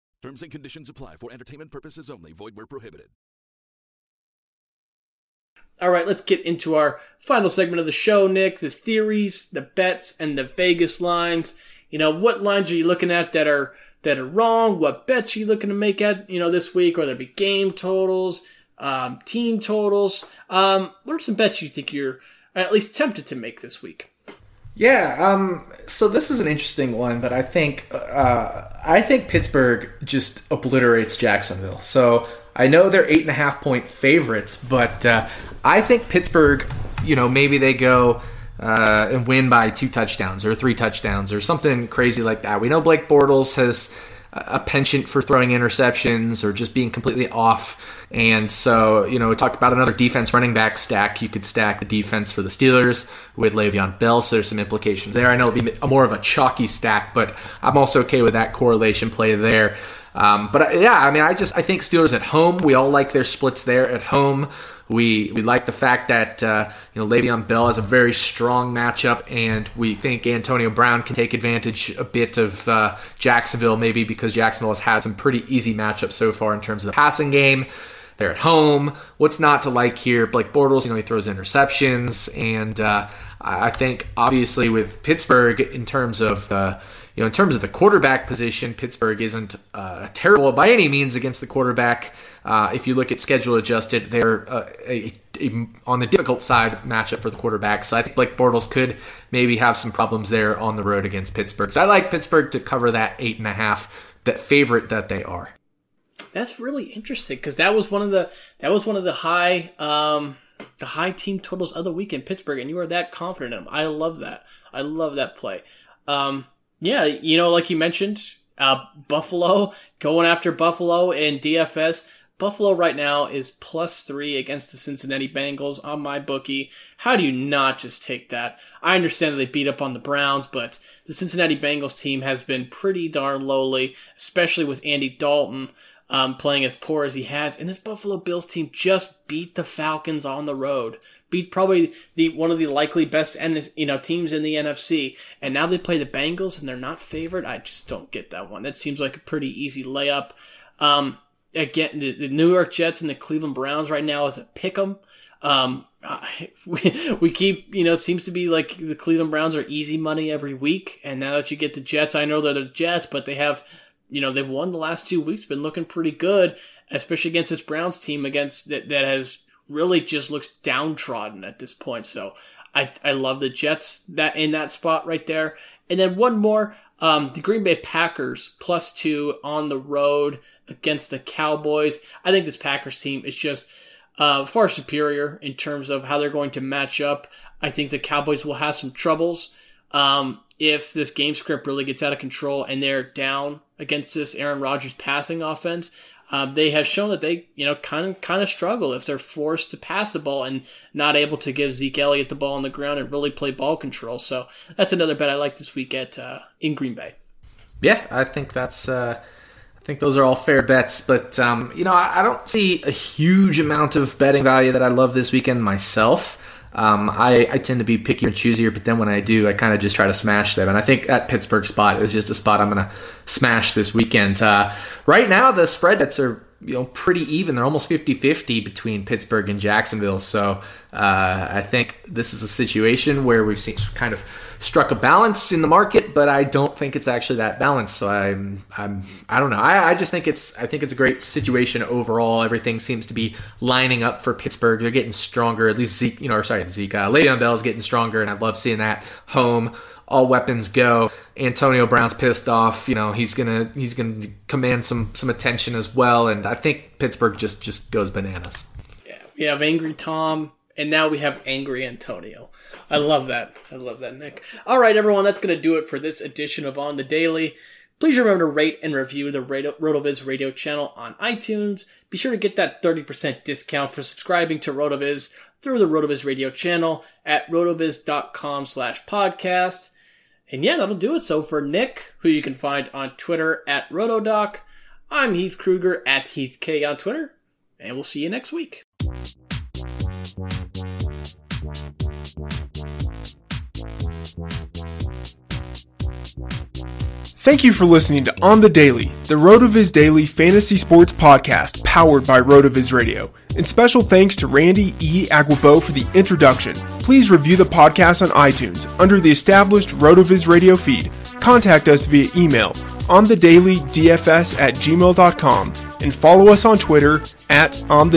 Terms and conditions apply for entertainment purposes only. Void where prohibited. All right, let's get into our final segment of the show, Nick. The theories, the bets, and the Vegas lines. You know, what lines are you looking at that are that are wrong? What bets are you looking to make at you know this week? Or there be game totals, um, team totals? Um, what are some bets you think you're at least tempted to make this week? Yeah, um, so this is an interesting one, but I think uh, I think Pittsburgh just obliterates Jacksonville. So I know they're eight and a half point favorites, but uh, I think Pittsburgh, you know, maybe they go uh, and win by two touchdowns or three touchdowns or something crazy like that. We know Blake Bortles has a penchant for throwing interceptions or just being completely off. And so, you know, we talked about another defense running back stack. You could stack the defense for the Steelers with Le'Veon Bell, so there's some implications there. I know it'll be more of a chalky stack, but I'm also okay with that correlation play there. Um, but uh, yeah, I mean, I just I think Steelers at home. We all like their splits there at home. We we like the fact that uh, you know Le'Veon Bell has a very strong matchup, and we think Antonio Brown can take advantage a bit of uh, Jacksonville, maybe because Jacksonville has had some pretty easy matchups so far in terms of the passing game. They're at home. What's not to like here? Blake Bortles, you know, he throws interceptions, and uh, I think obviously with Pittsburgh in terms of uh, you know, in terms of the quarterback position, Pittsburgh isn't uh, terrible by any means against the quarterback. Uh, if you look at schedule adjusted, they're uh, a, a, on the difficult side matchup for the quarterback. So I think Blake Bortles could maybe have some problems there on the road against Pittsburgh. So I like Pittsburgh to cover that eight and a half, that favorite that they are. That's really interesting because that was one of the that was one of the high um, the high team totals of the week in Pittsburgh, and you are that confident in them. I love that. I love that play. Um, yeah, you know, like you mentioned, uh, Buffalo going after Buffalo in DFS. Buffalo right now is plus three against the Cincinnati Bengals on MyBookie. How do you not just take that? I understand that they beat up on the Browns, but the Cincinnati Bengals team has been pretty darn lowly, especially with Andy Dalton um, playing as poor as he has. And this Buffalo Bills team just beat the Falcons on the road beat probably the one of the likely best you know teams in the NFC, and now they play the Bengals and they're not favored. I just don't get that one. That seems like a pretty easy layup. Um, again, the, the, New York Jets and the Cleveland Browns right now is a pick 'em. Um, we, we keep, you know, it seems to be like the Cleveland Browns are easy money every week. And now that you get the Jets, I know they're the Jets, but they have, you know, they've won the last two weeks, been looking pretty good, especially against this Browns team against that, that has really just looks downtrodden at this point. So I, I love the Jets that in that spot right there. And then one more, um, the Green Bay Packers plus two on the road against the Cowboys. I think this Packers team is just uh, far superior in terms of how they're going to match up. I think the Cowboys will have some troubles um, if this game script really gets out of control and they're down against this Aaron Rodgers passing offense um, they have shown that they, you know, kind of kind of struggle if they're forced to pass the ball and not able to give Zeke Elliott the ball on the ground and really play ball control. So that's another bet I like this week at uh, in Green Bay. Yeah, I think that's. Uh, I think those are all fair bets, but um, you know, I, I don't see a huge amount of betting value that I love this weekend myself. Um, I, I, tend to be pickier and choosier, but then when I do, I kind of just try to smash them. And I think that Pittsburgh spot is just a spot I'm going to smash this weekend. Uh, right now, the spread bets are you know pretty even. They're almost 50-50 between Pittsburgh and Jacksonville. So uh, I think this is a situation where we've seen kind of struck a balance in the market, but I don't think it's actually that balanced. So I'm, I'm, I don't know. I, I just think it's, I think it's a great situation overall. Everything seems to be lining up for Pittsburgh. They're getting stronger. At least Zeke, you know, or sorry, Zeke, uh, Le'Veon Bell is getting stronger, and I love seeing that home. All weapons go. Antonio Brown's pissed off. You know he's gonna he's gonna command some some attention as well, and I think Pittsburgh just just goes bananas. Yeah, we have angry Tom, and now we have angry Antonio. I love that. I love that, Nick. All right, everyone, that's going to do it for this edition of On the Daily. Please remember to rate and review the RotoViz radio channel on iTunes. Be sure to get that 30% discount for subscribing to RotoViz through the RotoViz radio channel at rotoviz.com slash podcast. And yeah, that'll do it. So for Nick, who you can find on Twitter at Rotodoc, I'm Heath Kruger at HeathK on Twitter, and we'll see you next week. Thank you for listening to On the Daily, the RotoViz Daily Fantasy Sports Podcast powered by RotoViz Radio. And special thanks to Randy E. Aguabo for the introduction. Please review the podcast on iTunes under the established RotoViz Radio feed. Contact us via email on the daily dfs at gmail.com and follow us on Twitter at on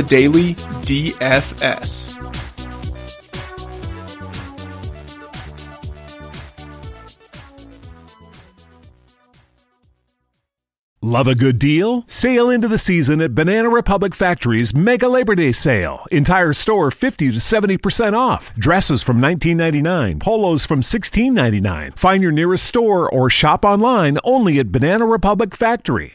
Love a good deal? Sail into the season at Banana Republic Factory's Mega Labor Day Sale. Entire store 50 to 70% off. Dresses from $19.99, polos from $16.99. Find your nearest store or shop online only at Banana Republic Factory.